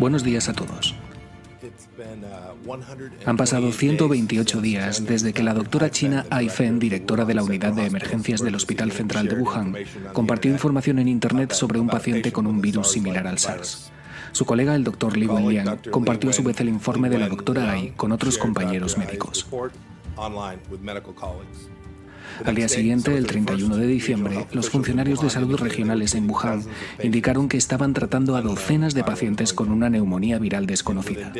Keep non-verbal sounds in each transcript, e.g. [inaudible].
Buenos días a todos. Han pasado 128 días desde que la doctora china Ai Fen, directora de la unidad de emergencias del Hospital Central de Wuhan, compartió información en Internet sobre un paciente con un virus similar al SARS. Su colega, el doctor Li Wenliang, compartió a su vez el informe de la doctora Ai con otros compañeros médicos. Al día siguiente, el 31 de diciembre, los funcionarios de salud regionales en Wuhan indicaron que estaban tratando a docenas de pacientes con una neumonía viral desconocida.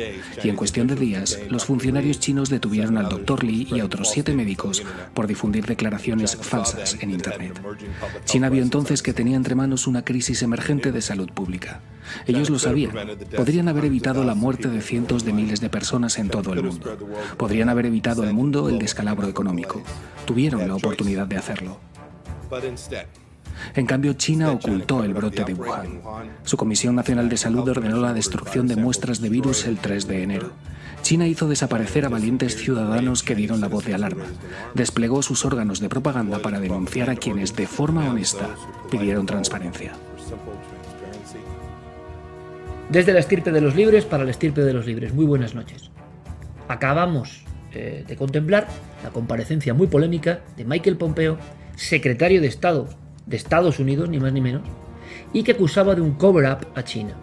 Y en cuestión de días, los funcionarios chinos detuvieron al doctor Li y a otros siete médicos por difundir declaraciones falsas en Internet. China vio entonces que tenía entre manos una crisis emergente de salud pública. Ellos lo sabían. Podrían haber evitado la muerte de cientos de miles de personas en todo el mundo. Podrían haber evitado el mundo el descalabro económico. Tuvieron la oportunidad de hacerlo. En cambio, China ocultó el brote de Wuhan. Su Comisión Nacional de Salud ordenó la destrucción de muestras de virus el 3 de enero. China hizo desaparecer a valientes ciudadanos que dieron la voz de alarma. Desplegó sus órganos de propaganda para denunciar a quienes de forma honesta pidieron transparencia. Desde la estirpe de los libres para la estirpe de los libres. Muy buenas noches. Acabamos eh, de contemplar la comparecencia muy polémica de Michael Pompeo, secretario de Estado de Estados Unidos, ni más ni menos, y que acusaba de un cover-up a China.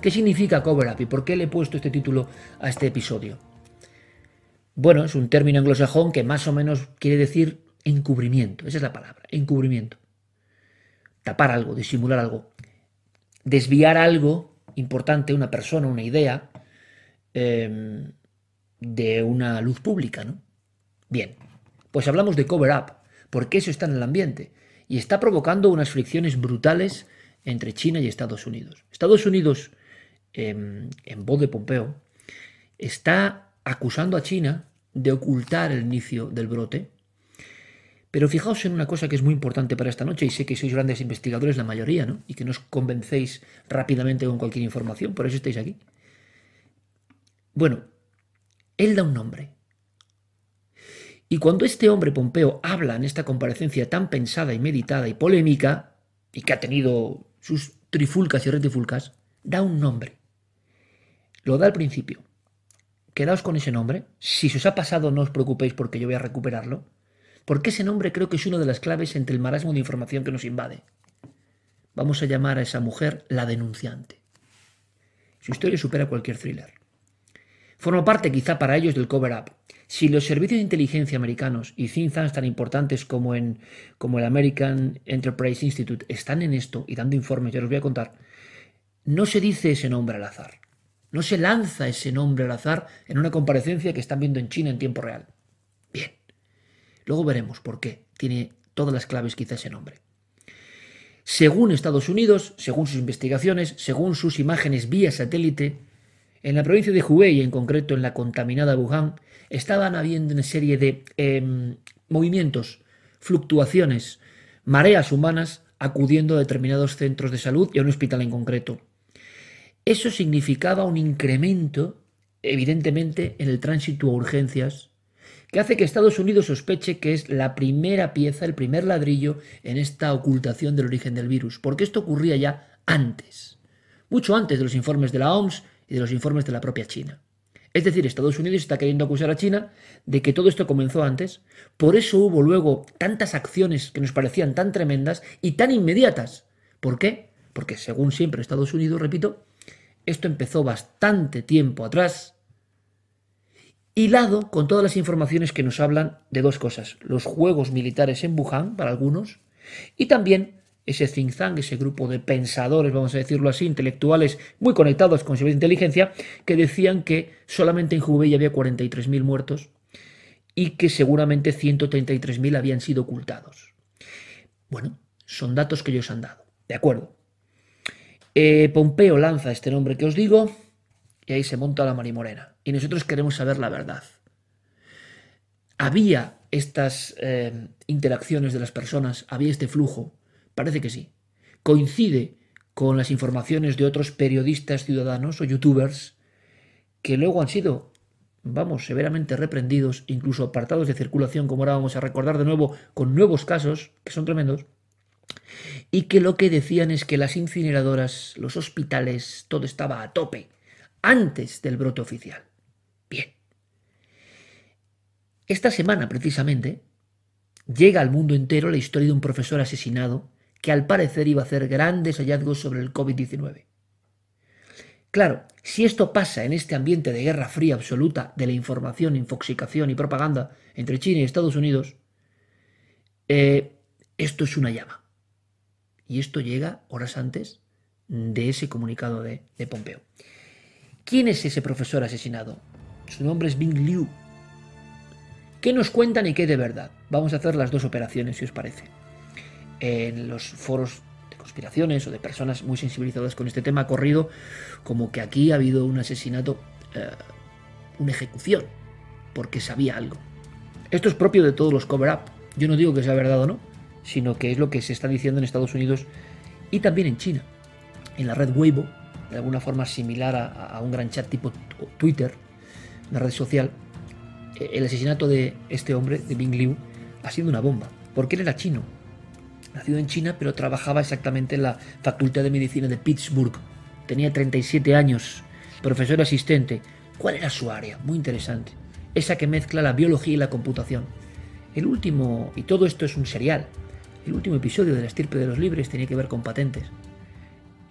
¿Qué significa cover-up y por qué le he puesto este título a este episodio? Bueno, es un término anglosajón que más o menos quiere decir encubrimiento, esa es la palabra, encubrimiento. Tapar algo, disimular algo, desviar algo importante, una persona, una idea, em, de una luz pública, ¿no? Bien, pues hablamos de cover up, porque eso está en el ambiente y está provocando unas fricciones brutales entre China y Estados Unidos. Estados Unidos, em, en voz de Pompeo, está acusando a China de ocultar el inicio del brote pero fijaos en una cosa que es muy importante para esta noche, y sé que sois grandes investigadores, la mayoría, ¿no? Y que nos convencéis rápidamente con cualquier información, por eso estáis aquí. Bueno, él da un nombre. Y cuando este hombre, Pompeo, habla en esta comparecencia tan pensada y meditada y polémica, y que ha tenido sus trifulcas y retifulcas, da un nombre. Lo da al principio. Quedaos con ese nombre. Si se os ha pasado, no os preocupéis porque yo voy a recuperarlo porque ese nombre creo que es una de las claves entre el marasmo de información que nos invade. Vamos a llamar a esa mujer la denunciante. Su historia supera cualquier thriller. Forma parte quizá para ellos del cover-up. Si los servicios de inteligencia americanos y think tanks tan importantes como, en, como el American Enterprise Institute están en esto y dando informes, ya os voy a contar, no se dice ese nombre al azar. No se lanza ese nombre al azar en una comparecencia que están viendo en China en tiempo real. Bien. Luego veremos por qué. Tiene todas las claves quizá ese nombre. Según Estados Unidos, según sus investigaciones, según sus imágenes vía satélite, en la provincia de Hubei, en concreto en la contaminada Wuhan, estaban habiendo una serie de em, movimientos, fluctuaciones, mareas humanas acudiendo a determinados centros de salud y a un hospital en concreto. Eso significaba un incremento, evidentemente, en el tránsito a urgencias que hace que Estados Unidos sospeche que es la primera pieza, el primer ladrillo en esta ocultación del origen del virus, porque esto ocurría ya antes, mucho antes de los informes de la OMS y de los informes de la propia China. Es decir, Estados Unidos está queriendo acusar a China de que todo esto comenzó antes, por eso hubo luego tantas acciones que nos parecían tan tremendas y tan inmediatas. ¿Por qué? Porque según siempre Estados Unidos, repito, esto empezó bastante tiempo atrás, hilado con todas las informaciones que nos hablan de dos cosas, los juegos militares en Wuhan, para algunos, y también ese think ese grupo de pensadores, vamos a decirlo así, intelectuales muy conectados con de inteligencia, que decían que solamente en Hubei había 43.000 muertos y que seguramente 133.000 habían sido ocultados. Bueno, son datos que ellos han dado. De acuerdo. Eh, Pompeo lanza este nombre que os digo y ahí se monta la marimorena y nosotros queremos saber la verdad. ¿Había estas eh, interacciones de las personas? ¿Había este flujo? Parece que sí. Coincide con las informaciones de otros periodistas ciudadanos o youtubers que luego han sido, vamos, severamente reprendidos, incluso apartados de circulación, como ahora vamos a recordar de nuevo, con nuevos casos, que son tremendos, y que lo que decían es que las incineradoras, los hospitales, todo estaba a tope antes del brote oficial. Bien. Esta semana, precisamente, llega al mundo entero la historia de un profesor asesinado que al parecer iba a hacer grandes hallazgos sobre el COVID-19. Claro, si esto pasa en este ambiente de guerra fría absoluta de la información, infoxicación y propaganda entre China y Estados Unidos, eh, esto es una llama. Y esto llega horas antes de ese comunicado de, de Pompeo. ¿Quién es ese profesor asesinado? Su nombre es Bing Liu. ¿Qué nos cuentan y qué de verdad? Vamos a hacer las dos operaciones, si os parece. En los foros conspiraciones o de personas muy sensibilizadas con este tema ha corrido como que aquí ha habido un asesinato, eh, una ejecución, porque sabía algo. Esto es propio de todos los cover-up. Yo no digo que sea verdad o no, sino que es lo que se está diciendo en Estados Unidos y también en China. En la red Weibo, de alguna forma similar a, a un gran chat tipo Twitter, una red social, eh, el asesinato de este hombre, de Bing Liu, ha sido una bomba, porque él era chino, nacido en China, pero trabajaba exactamente en la Facultad de Medicina de Pittsburgh. Tenía 37 años, profesor asistente. ¿Cuál era su área? Muy interesante. Esa que mezcla la biología y la computación. El último, y todo esto es un serial, el último episodio de la estirpe de los libres tenía que ver con patentes.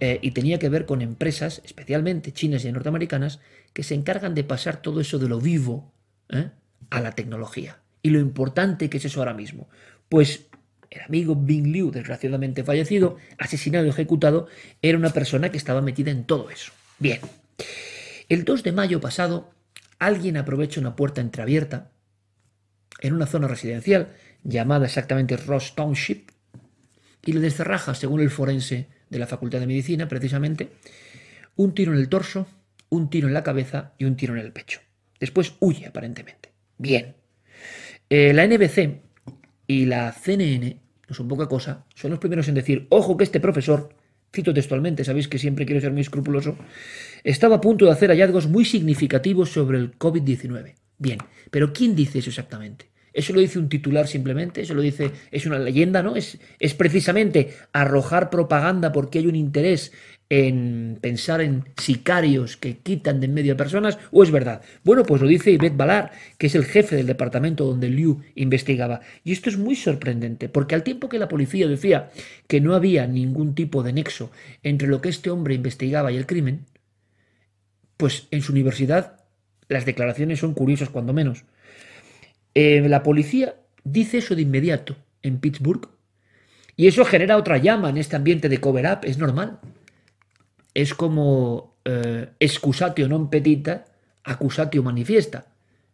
Eh, y tenía que ver con empresas, especialmente chinas y norteamericanas, que se encargan de pasar todo eso de lo vivo ¿eh? a la tecnología. Y lo importante que es eso ahora mismo. Pues el amigo Bing Liu, desgraciadamente fallecido, asesinado y ejecutado, era una persona que estaba metida en todo eso. Bien. El 2 de mayo pasado, alguien aprovecha una puerta entreabierta en una zona residencial llamada exactamente Ross Township y le descerraja, según el forense de la Facultad de Medicina, precisamente, un tiro en el torso, un tiro en la cabeza y un tiro en el pecho. Después huye, aparentemente. Bien. Eh, la NBC y la CNN, no son poca cosa, son los primeros en decir, ojo que este profesor, cito textualmente, sabéis que siempre quiero ser muy escrupuloso, estaba a punto de hacer hallazgos muy significativos sobre el COVID-19. Bien, pero ¿quién dice eso exactamente? Eso lo dice un titular simplemente, eso lo dice, es una leyenda, ¿no? Es, es precisamente arrojar propaganda porque hay un interés en pensar en sicarios que quitan de en medio a personas o es verdad? Bueno, pues lo dice Yvette Balar, que es el jefe del departamento donde Liu investigaba. Y esto es muy sorprendente, porque al tiempo que la policía decía que no había ningún tipo de nexo entre lo que este hombre investigaba y el crimen, pues en su universidad las declaraciones son curiosas cuando menos. Eh, la policía dice eso de inmediato en Pittsburgh y eso genera otra llama en este ambiente de cover-up, es normal es como eh, excusatio non petita, accusatio manifiesta.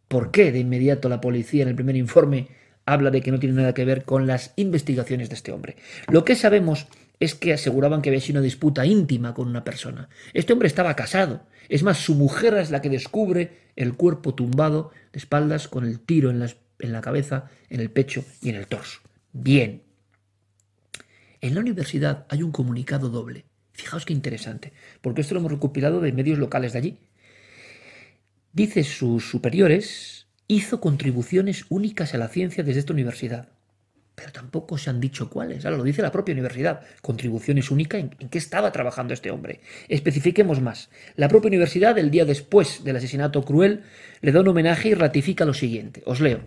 ¿Por qué de inmediato la policía en el primer informe habla de que no tiene nada que ver con las investigaciones de este hombre? Lo que sabemos es que aseguraban que había sido una disputa íntima con una persona. Este hombre estaba casado. Es más, su mujer es la que descubre el cuerpo tumbado de espaldas con el tiro en, en la cabeza, en el pecho y en el torso. Bien. En la universidad hay un comunicado doble Fijaos qué interesante, porque esto lo hemos recopilado de medios locales de allí. Dice sus superiores, hizo contribuciones únicas a la ciencia desde esta universidad. Pero tampoco se han dicho cuáles. Ahora lo dice la propia universidad. Contribuciones únicas en, qué estaba trabajando este hombre. Especifiquemos más. La propia universidad, el día después del asesinato cruel, le da un homenaje y ratifica lo siguiente. Os leo.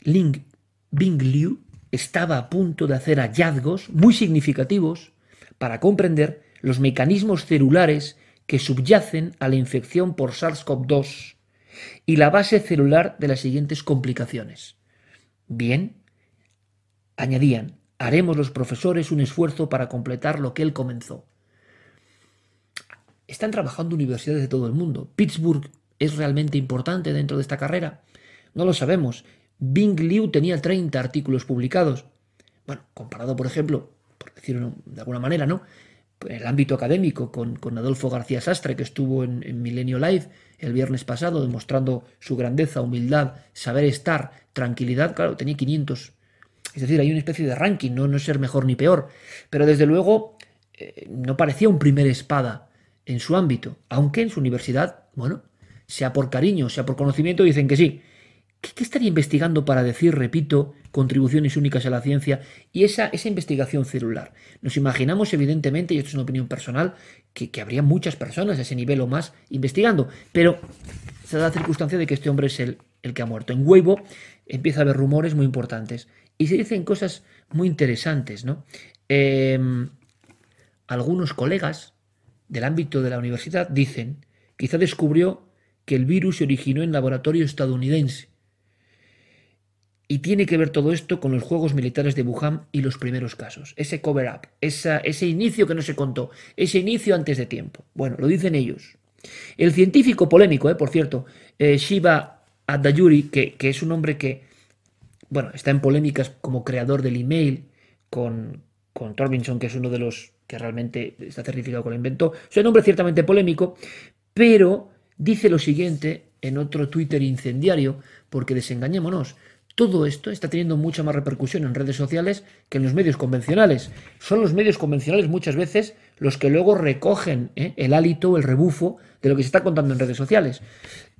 Ling Bing Liu estaba a punto de hacer hallazgos muy significativos para comprender los mecanismos celulares que subyacen a la infección por SARS-CoV-2 y la base celular de las siguientes complicaciones. Bien, añadían, haremos los profesores un esfuerzo para completar lo que él comenzó. Están trabajando universidades de todo el mundo. Pittsburgh es realmente importante dentro de esta carrera. No lo sabemos. Bing Liu tenía 30 artículos publicados. Bueno, comparado, por ejemplo, por decirlo de alguna manera, ¿no? El ámbito académico, con, Adolfo García Sastre, que estuvo en, en, Milenio Live el viernes pasado, demostrando su grandeza, humildad, saber estar, tranquilidad, claro, tenía 500. Es decir, hay una especie de ranking, no, no ser mejor ni peor. Pero desde luego eh, no parecía un primer espada en su ámbito, aunque en su universidad, bueno, sea por cariño, sea por conocimiento, dicen que sí. ¿Qué, estaría investigando para decir, repito, contribuciones únicas a la ciencia y esa, esa investigación celular? Nos imaginamos, evidentemente, y esto es una opinión personal, que, habría muchas personas a ese nivel o más investigando, pero se da la circunstancia de que este hombre es el, el que ha muerto. En Weibo empieza a haber rumores muy importantes y se dicen cosas muy interesantes, ¿no? Em, algunos colegas del ámbito de la universidad dicen, quizá descubrió que el virus se originó en laboratorio estadounidense y tiene que ver todo esto con los Juegos Militares de Wuhan y los primeros casos. Ese cover-up, ese inicio que no se contó, ese inicio antes de tiempo. Bueno, lo dicen ellos. El científico polémico, eh, por cierto, eh, Shiva Adayuri, que, que, es un hombre que, bueno, está en polémicas como creador del email con, con Torbinson, que es uno de los que realmente está certificado con el invento. Es un hombre ciertamente polémico, pero dice lo siguiente en otro Twitter incendiario, porque desengañémonos, todo esto está teniendo mucha más repercusión en redes sociales que en los medios convencionales. Son los medios convencionales muchas veces los que luego recogen ¿eh? el hálito, el rebufo de lo que se está contando en redes sociales.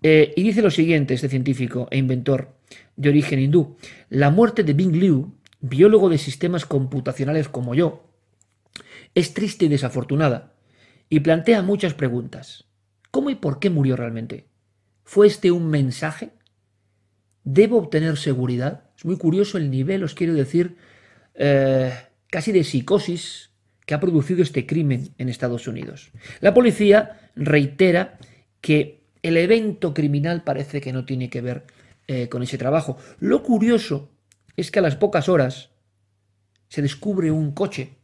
Eh, y dice lo siguiente, este científico e inventor de origen hindú, la muerte de Bing Liu, biólogo de sistemas computacionales como yo, es triste y desafortunada, y plantea muchas preguntas. ¿Cómo y por qué murió realmente? ¿Fue este un mensaje? ¿Debo obtener seguridad? Es muy curioso el nivel, os quiero decir, eh, casi de psicosis que ha producido este crimen en Estados Unidos. La policía reitera que el evento criminal parece que no tiene que ver eh, con ese trabajo. Lo curioso es que a las pocas horas se descubre un coche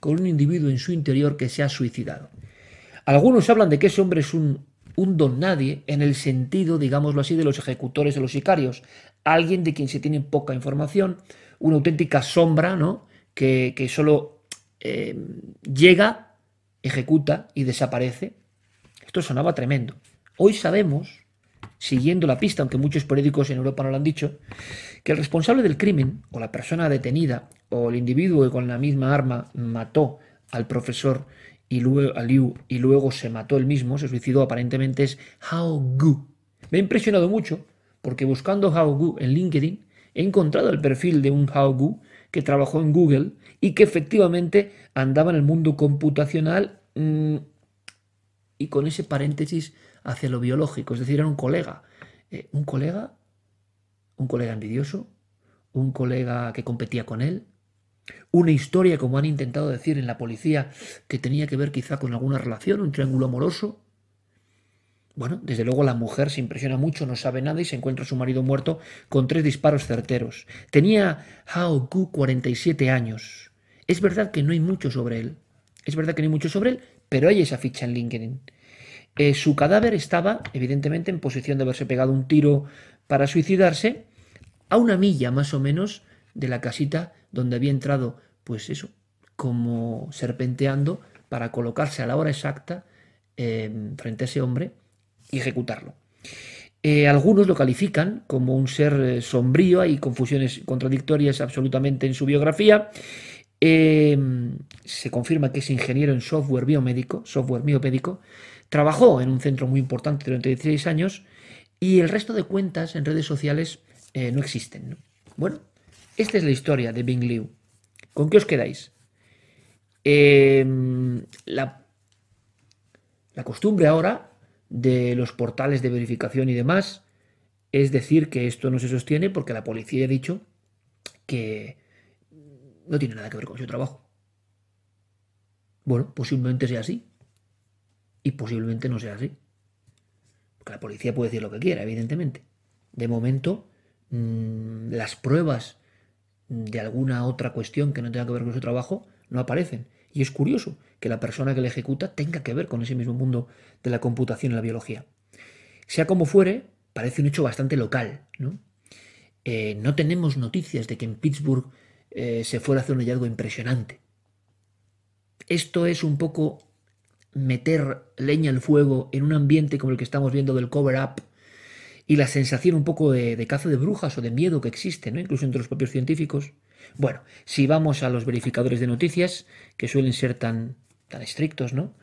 con un individuo en su interior que se ha suicidado. Algunos hablan de que ese hombre es un un don nadie en el sentido, digámoslo así, de los ejecutores de los sicarios. Alguien de quien se tiene poca información, una auténtica sombra, ¿no? Que, solo eh, llega, ejecuta y desaparece. Esto sonaba tremendo. Hoy sabemos, siguiendo la pista, aunque muchos periódicos en Europa no lo han dicho, que el responsable del crimen, o la persona detenida, o el individuo que con la misma arma mató al profesor y luego, Liu, y luego se mató él mismo, se suicidó aparentemente, es Hao Gu. Me ha impresionado mucho porque buscando Hao Gu en LinkedIn he encontrado el perfil de un Hao Gu que trabajó en Google y que efectivamente andaba en el mundo computacional mm, y con ese paréntesis hacia lo biológico, es decir, era un colega. Eh, un colega, un colega envidioso, un colega que competía con él, una historia, como han intentado decir en la policía, que tenía que ver quizá con alguna relación, un triángulo amoroso. Bueno, desde luego la mujer se impresiona mucho, no sabe nada y se encuentra a su marido muerto con tres disparos certeros. Tenía Hao Gu 47 años. Es verdad que no hay mucho sobre él. Es verdad que no hay mucho sobre él, pero hay esa ficha en LinkedIn. Eh, su cadáver estaba, evidentemente, en posición de haberse pegado un tiro para suicidarse, a una milla más o menos de la casita donde había entrado, pues eso, como serpenteando para colocarse a la hora exacta em, frente a ese hombre y ejecutarlo. Eh, algunos lo califican como un ser eh, sombrío, hay confusiones contradictorias absolutamente en su biografía. Em, se confirma que es ingeniero en software biomédico, software biomédico, trabajó en un centro muy importante durante 16 años y el resto de cuentas en redes sociales eh, no existen. Bueno, esta es la historia de Bing Liu. ¿Con qué os quedáis? Em, la, costumbre ahora de los portales de verificación y demás es decir que esto no se sostiene porque la policía ha dicho que no tiene nada que ver con su trabajo. Bueno, posiblemente sea así. Y posiblemente no sea así. Porque la policía puede decir lo que quiera, evidentemente. De momento, mm, las pruebas de alguna otra cuestión que no tenga que ver con su trabajo, no aparecen. Y es curioso que la persona que le ejecuta tenga que ver con ese mismo mundo de la computación y la biología. Sea como fuere, parece un hecho bastante local. No, eh, no tenemos noticias de que en Pittsburgh eh, se fuera a hacer un hallazgo impresionante. Esto es un poco meter leña al fuego en un ambiente como el que estamos viendo del cover-up y la sensación un poco de, caza de brujas o de miedo que existe, ¿no? incluso entre los propios científicos. Bueno, si vamos a los verificadores de noticias, que suelen ser tan, tan estrictos, ¿no?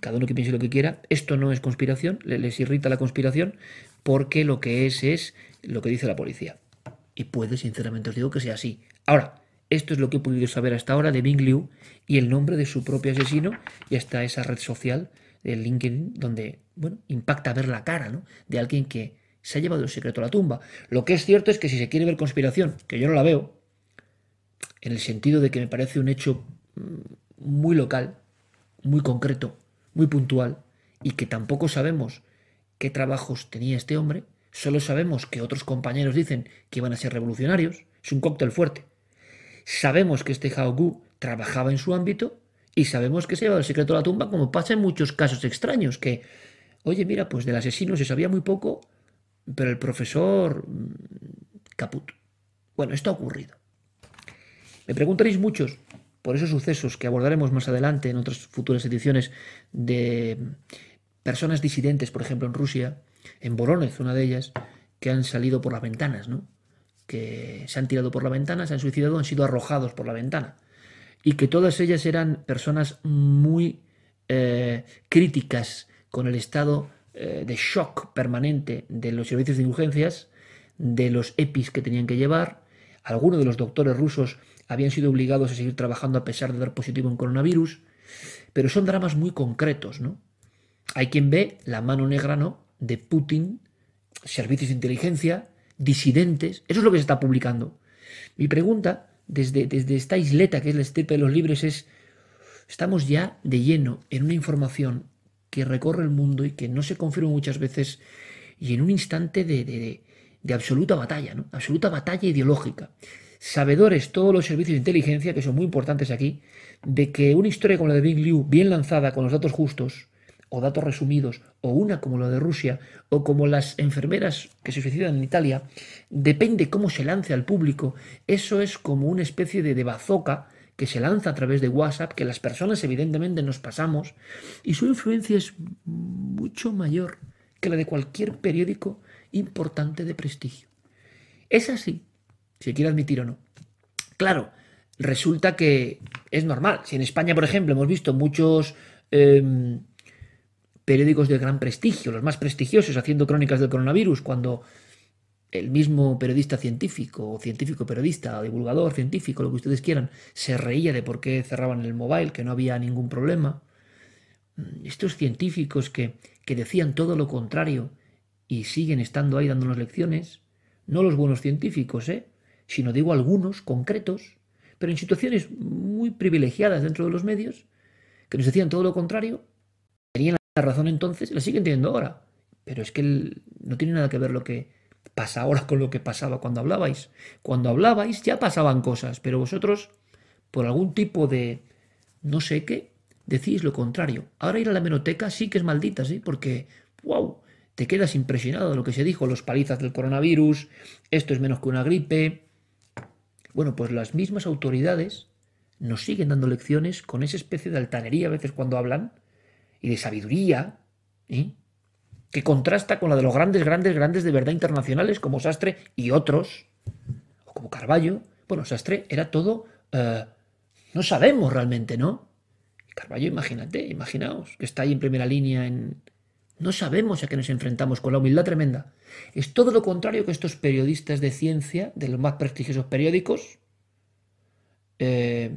Cada uno que piense lo que quiera, esto no es conspiración, les irrita la conspiración, porque lo que es es lo que dice la policía. Y puede, sinceramente os digo, que sea así. Ahora, esto es lo que he podido saber hasta ahora de Bing Liu y el nombre de su propio asesino y hasta esa red social de LinkedIn donde, bueno, impacta ver la cara, ¿no? De alguien que se ha llevado el secreto a la tumba. Lo que es cierto es que si se quiere ver conspiración, que yo no la veo, en el sentido de que me parece un hecho mm, muy local, muy concreto, muy puntual, y que tampoco sabemos qué trabajos tenía este hombre, solo sabemos que otros compañeros dicen que iban a ser revolucionarios, es un cóctel fuerte. Sabemos que este Hao Gu trabajaba en su ámbito y sabemos que se lleva el secreto a la tumba, como pasa en muchos casos extraños, que, oye, mira, pues del asesino se sabía muy poco, pero el profesor mm, caput. Bueno, esto ha ocurrido. Me preguntaréis muchos por esos sucesos que abordaremos más adelante en otras futuras ediciones de personas disidentes, por ejemplo, en Rusia, en Voronezh, una de ellas, que han salido por las ventanas, ¿no? que se han tirado por la ventana, se han suicidado, han sido arrojados por la ventana. Y que todas ellas eran personas muy eh, críticas con el estado eh, de shock permanente de los servicios de urgencias, de los EPIs que tenían que llevar. Algunos de los doctores rusos habían sido obligados a seguir trabajando a pesar de dar positivo en coronavirus. Pero son dramas muy concretos, ¿no? Hay quien ve la mano negra, ¿no? De Putin, servicios de inteligencia, disidentes. Eso es lo que se está publicando. Mi pregunta, desde, desde esta isleta que es la estirpe de los libres, es, estamos ya de lleno en una información que recorre el mundo y que no se confirma muchas veces y en un instante de, de, de absoluta batalla, ¿no? absoluta batalla ideológica. Sabedores todos los servicios de inteligencia, que son muy importantes aquí, de que una historia como la de Big Liu, bien lanzada con los datos justos, o datos resumidos, o una como la de Rusia, o como las enfermeras que se suicidan en Italia, depende cómo se lance al público. Eso es como una especie de, de bazooka que se lanza a través de WhatsApp, que las personas evidentemente nos pasamos, y su influencia es mucho mayor que la de cualquier periódico importante de prestigio. Es así, si quiere admitir o no. Claro, resulta que es normal. Si en España, por ejemplo, hemos visto muchos eh, periódicos de gran prestigio, los más prestigiosos, haciendo crónicas del coronavirus, cuando el mismo periodista científico, o científico periodista, o divulgador científico, lo que ustedes quieran, se reía de por qué cerraban el mobile, que no había ningún problema. Mm, estos científicos que, que decían todo lo contrario y siguen estando ahí dándonos lecciones, no los buenos científicos, ¿eh? sino digo algunos concretos, pero en situaciones muy privilegiadas dentro de los medios, que nos decían todo lo contrario, tenían la razón entonces, la siguen teniendo ahora. Pero es que no tiene nada que ver lo que pasa ahora con lo que pasaba cuando hablabais. Cuando hablabais ya pasaban cosas, pero vosotros, por algún tipo de no sé qué, decís lo contrario. Ahora ir a la menoteca sí que es maldita, ¿sí? Porque, wow, te quedas impresionado de lo que se dijo, los palizas del coronavirus, esto es menos que una gripe. Bueno, pues las mismas autoridades nos siguen dando lecciones con esa especie de altanería a veces cuando hablan, y de sabiduría, ¿eh? Que contrasta con la de los grandes, grandes, grandes de verdad internacionales como Sastre y otros, o como Carballo. Bueno, Sastre era todo, eh, no sabemos realmente, ¿no? Carballo, imagínate, imaginaos, que está ahí en primera línea en... No sabemos a qué nos enfrentamos con la humildad tremenda. Es todo lo contrario que estos periodistas de ciencia, de los más prestigiosos periódicos, eh,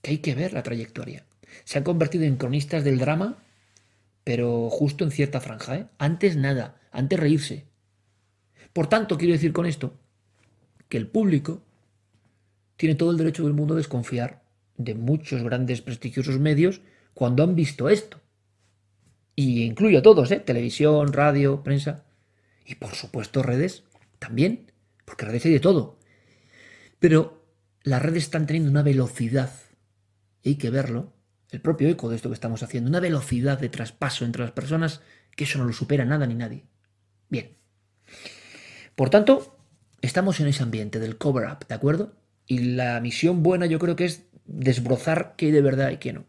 que hay que ver la trayectoria se han convertido en cronistas del drama, pero justo en cierta franja. ¿eh? Antes nada, antes reírse. Por tanto, quiero decir con esto que el público tiene todo el derecho del mundo a desconfiar de muchos grandes prestigiosos medios cuando han visto esto. Y incluyo a todos, ¿eh? televisión, radio, prensa y por supuesto redes también, porque redes hay de todo. Pero las redes están teniendo una velocidad, y hay que verlo, el propio eco de esto que estamos haciendo, una velocidad de traspaso entre las personas que eso no lo supera nada ni nadie. Bien. Por tanto, estamos en ese ambiente del cover-up, ¿de acuerdo? Y la misión buena yo creo que es desbrozar qué hay de verdad y qué no.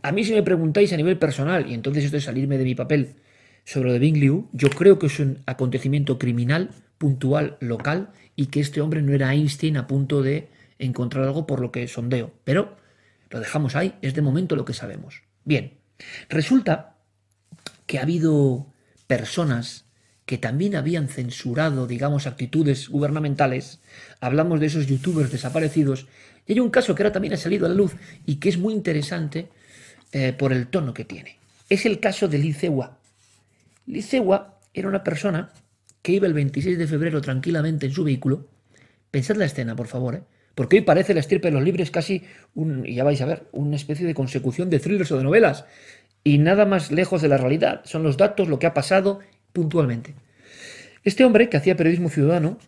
A mí si me preguntáis a nivel personal, y entonces esto es salirme de mi papel sobre lo de Bing Liu, yo creo que es un acontecimiento criminal, puntual, local, y que este hombre no era Einstein a punto de encontrar algo por lo que sondeo. Pero lo dejamos ahí, es de momento lo que sabemos. Bien, resulta que ha habido personas que también habían censurado, digamos, actitudes gubernamentales. Hablamos de esos youtubers desaparecidos. Y hay un caso que ahora también ha salido a la luz y que es muy interesante eh, por el tono que tiene. Es el caso de Licewa. Licewa era una persona que iba el 26 de febrero tranquilamente en su vehículo. Pensad la escena, por favor, ¿eh? Porque hoy parece la estirpe de los libres casi, un, ya vais a ver, una especie de consecución de thrillers o de novelas. Y nada más lejos de la realidad. Son los datos, lo que ha pasado puntualmente. Este hombre que hacía periodismo ciudadano,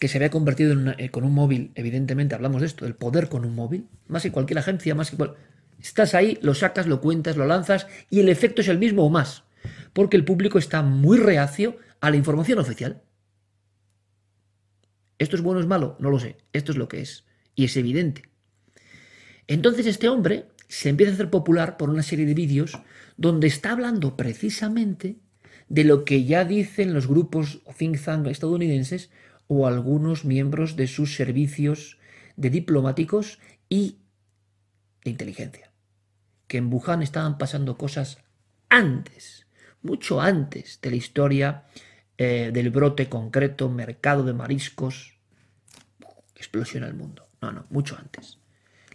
que se había convertido en eh, con un móvil, evidentemente hablamos de esto, el poder con un móvil, más que cualquier agencia, más que cual... Estás ahí, lo sacas, lo cuentas, lo lanzas y el efecto es el mismo o más, porque el público está muy reacio a la información oficial. ¿Esto es bueno o es malo? No lo sé, esto es lo que es, y es evidente. Entonces este hombre se empieza a hacer popular por una serie de vídeos donde está hablando precisamente de lo que ya dicen los grupos think tank estadounidenses o algunos miembros de sus servicios de diplomáticos y de inteligencia. Que en Wuhan estaban pasando cosas antes, mucho antes de la historia eh, del brote concreto, mercado de mariscos, explosión el mundo. No, no, mucho antes.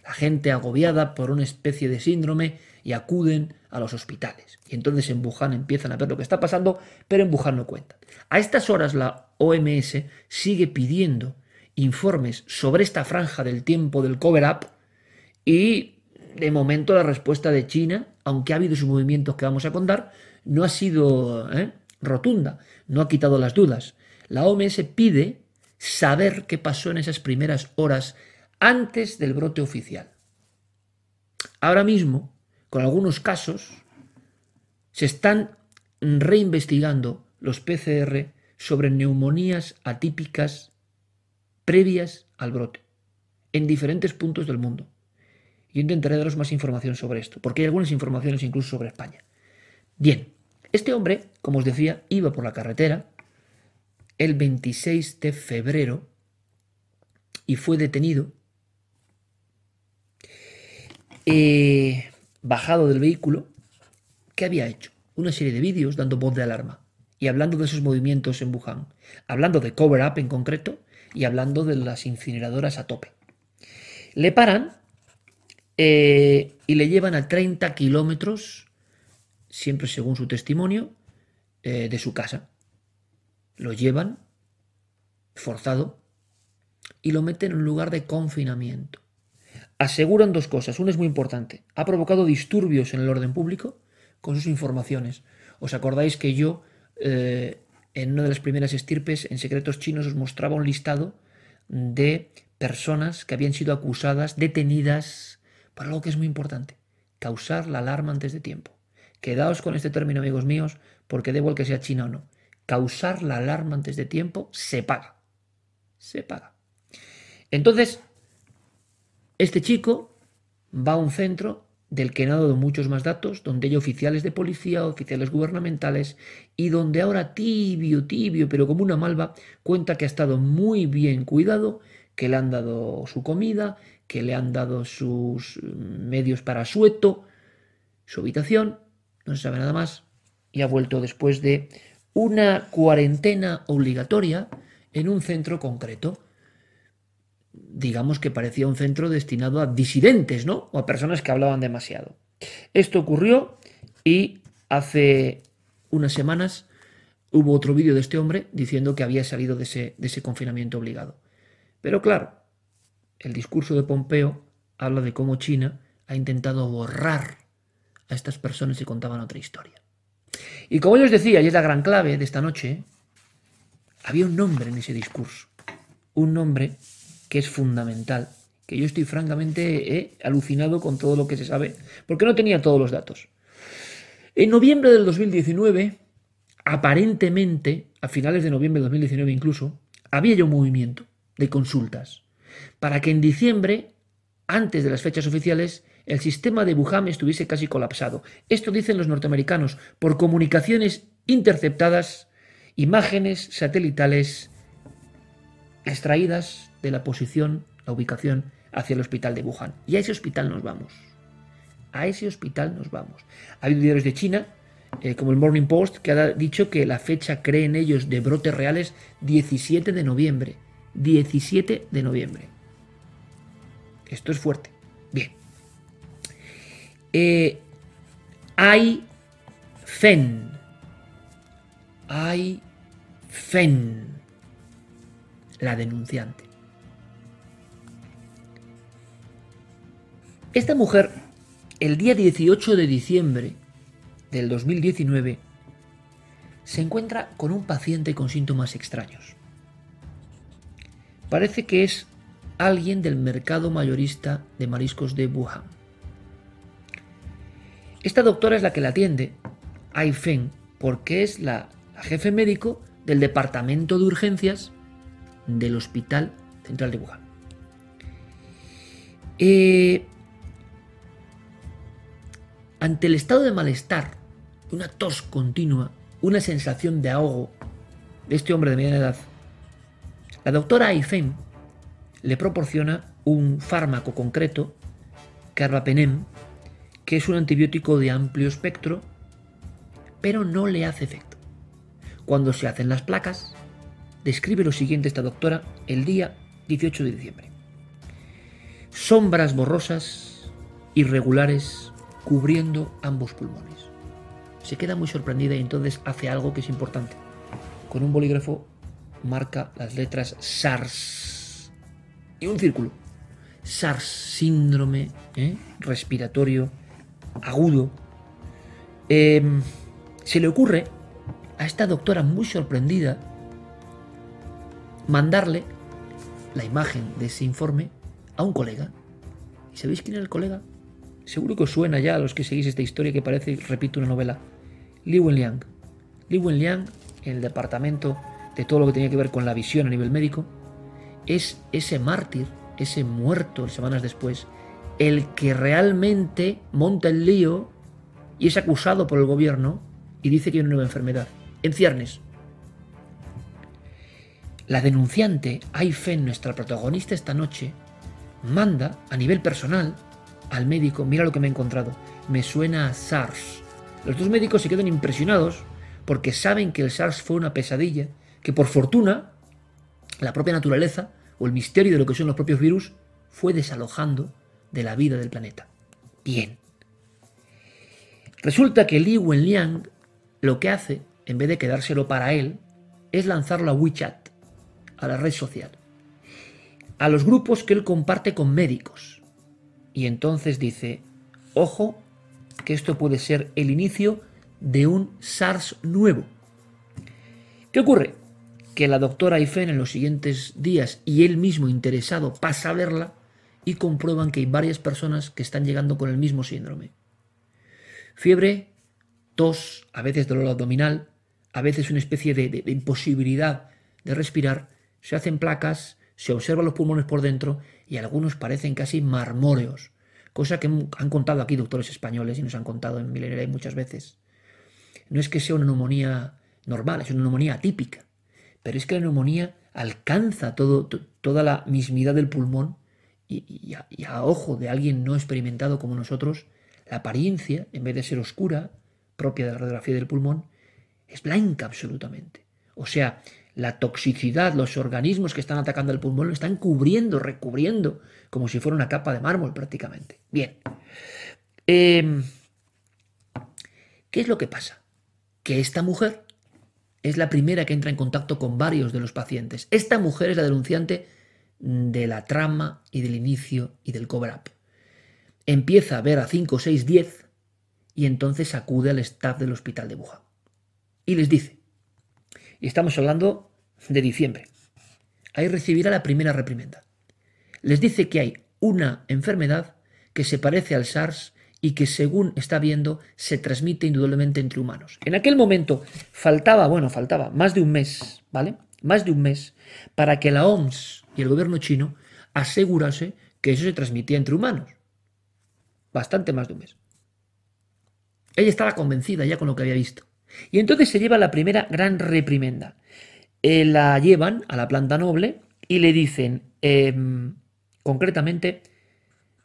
La gente agobiada por una especie de síndrome y acuden a los hospitales. Y entonces en Wuhan empiezan a ver lo que está pasando, pero en Wuhan no cuentan. A estas horas la OMS sigue pidiendo informes sobre esta franja del tiempo del cover-up y de momento la respuesta de China, aunque ha habido sus movimientos que vamos a contar, no ha sido ¿eh? rotunda, no ha quitado las dudas. La OMS pide saber qué pasó en esas primeras horas antes del brote oficial. Ahora mismo, con algunos casos, se están reinvestigando los PCR sobre neumonías atípicas previas al brote en diferentes puntos del mundo. Yo intentaré daros más información sobre esto, porque hay algunas informaciones incluso sobre España. Bien, este hombre, como os decía, iba por la carretera el 26 de febrero y fue detenido, eh, bajado del vehículo. ¿Qué había hecho? Una serie de vídeos dando voz de alarma y hablando de esos movimientos en Wuhan, hablando de cover up en concreto y hablando de las incineradoras a tope. Le paran eh, y le llevan a 30 kilómetros, siempre según su testimonio, eh, de su casa. Lo llevan forzado y lo meten en un lugar de confinamiento. Aseguran dos cosas. Una es muy importante. Ha provocado disturbios en el orden público con sus informaciones. ¿Os acordáis que yo, eh, en una de las primeras estirpes, en Secretos Chinos, os mostraba un listado de personas que habían sido acusadas, detenidas, para algo que es muy importante, causar la alarma antes de tiempo. Quedaos con este término, amigos míos, porque da igual que sea China o no. Causar la alarma antes de tiempo se paga. Se paga. Entonces, este chico va a un centro del que he dado muchos más datos, donde hay oficiales de policía, oficiales gubernamentales, y donde ahora tibio, tibio, pero como una malva, cuenta que ha estado muy bien cuidado, que le han dado su comida, que le han dado sus medios para sueto, su habitación, no se sabe nada más, y ha vuelto después de una cuarentena obligatoria en un centro concreto. Digamos que parecía un centro destinado a disidentes, ¿no? O a personas que hablaban demasiado. Esto ocurrió y hace unas semanas hubo otro vídeo de este hombre diciendo que había salido de ese, confinamiento obligado. Pero claro, el discurso de Pompeo habla de cómo China ha intentado borrar a estas personas y contaban otra historia. Y como yo os decía, y es la gran clave de esta noche, había un nombre en ese discurso, un nombre que es fundamental, que yo estoy francamente alucinado con todo lo que se sabe, porque no tenía todos los datos. En noviembre del 2019, aparentemente, a finales de noviembre del 2019 incluso, había ya un movimiento de consultas para que en diciembre, antes de las fechas oficiales, el sistema de Wuhan estuviese casi colapsado. Esto dicen los norteamericanos por comunicaciones interceptadas, imágenes satelitales extraídas de la posición, la ubicación hacia el hospital de Wuhan. Y a ese hospital nos vamos. A ese hospital nos vamos. Hay diarios de China eh, como el Morning Post, que ha dicho que la fecha, creen ellos, de brotes reales 17 de noviembre. 17 de noviembre. Esto es fuerte. Bien. Eh, hay FEN. Hay FEN. La denunciante. Esta mujer, el día 18 de diciembre del 2019, se encuentra con un paciente con síntomas extraños. Parece que es alguien del mercado mayorista de mariscos de Wuhan. Esta doctora es la que la atiende, Ai porque es la, jefe médico del departamento de urgencias del Hospital Central de Wuhan. Eh, ante el estado de malestar, una tos continua, una sensación de ahogo de este hombre de mediana edad, la doctora Aifen le proporciona un fármaco concreto, carbapenem, que es un antibiótico de amplio espectro, pero no le hace efecto. Cuando se hacen las placas, describe lo siguiente esta doctora el día 18 de diciembre. Sombras borrosas, irregulares, cubriendo ambos pulmones. Se queda muy sorprendida y entonces hace algo que es importante. Con un bolígrafo marca las letras SARS y un círculo. SARS, síndrome ¿eh? respiratorio agudo. Em, se le ocurre a esta doctora muy sorprendida mandarle la imagen de ese informe a un colega. ¿Y sabéis quién era el colega? Seguro que os suena ya a los que seguís esta historia que parece, repito, una novela. Li Wenliang. Li Wenliang, en el departamento de todo lo que tenía que ver con la visión a nivel médico, es ese mártir, ese muerto semanas después, el que realmente monta el lío y es acusado por el gobierno y dice que hay una nueva enfermedad, en ciernes. La denunciante, Aifen, nuestra protagonista esta noche, manda a nivel personal al médico, mira lo que me he encontrado, me suena a SARS. Los dos médicos se quedan impresionados porque saben que el SARS fue una pesadilla, que por fortuna la propia naturaleza o el misterio de lo que son los propios virus fue desalojando de la vida del planeta. Bien. Resulta que Li Wenliang lo que hace, en vez de quedárselo para él, es lanzarlo a WeChat, a la red social, a los grupos que él comparte con médicos y entonces dice, ojo, que esto puede ser el inicio de un SARS nuevo. ¿Qué ocurre? Que la doctora Ifen en los siguientes días y él mismo interesado pasa a verla y comprueban que hay varias personas que están llegando con el mismo síndrome. Fiebre, tos, a veces dolor abdominal, a veces una especie de, imposibilidad de respirar, se hacen placas, se observan los pulmones por dentro y algunos parecen casi marmóreos, cosa que han contado aquí doctores españoles y nos han contado en Milenera muchas veces. No es que sea una neumonía normal, es una neumonía atípica, pero es que la neumonía alcanza todo, toda la mismidad del pulmón y, a, ojo de alguien no experimentado como nosotros, la apariencia, en vez de ser oscura, propia de la radiografía del pulmón, es blanca absolutamente. O sea, la toxicidad, los organismos que están atacando el pulmón lo están cubriendo, recubriendo, como si fuera una capa de mármol prácticamente. Bien. Em, ¿Qué es lo que pasa? Que esta mujer es la primera que entra en contacto con varios de los pacientes. Esta mujer es la denunciante de la trama y del inicio y del cover-up. Empieza a ver a 5, 6, 10 y entonces acude al staff del hospital de Wuhan. Y les dice, y estamos hablando de diciembre. Ahí recibirá la primera reprimenda. Les dice que hay una enfermedad que se parece al SARS y que según está viendo se transmite indudablemente entre humanos. En aquel momento faltaba, bueno, faltaba más de un mes, ¿vale? Más de un mes para que la OMS y el gobierno chino asegurase que eso se transmitía entre humanos. Bastante más de un mes. Ella estaba convencida ya con lo que había visto. Y entonces se lleva la primera gran reprimenda. Eh, la llevan a la planta noble y le dicen, em, concretamente,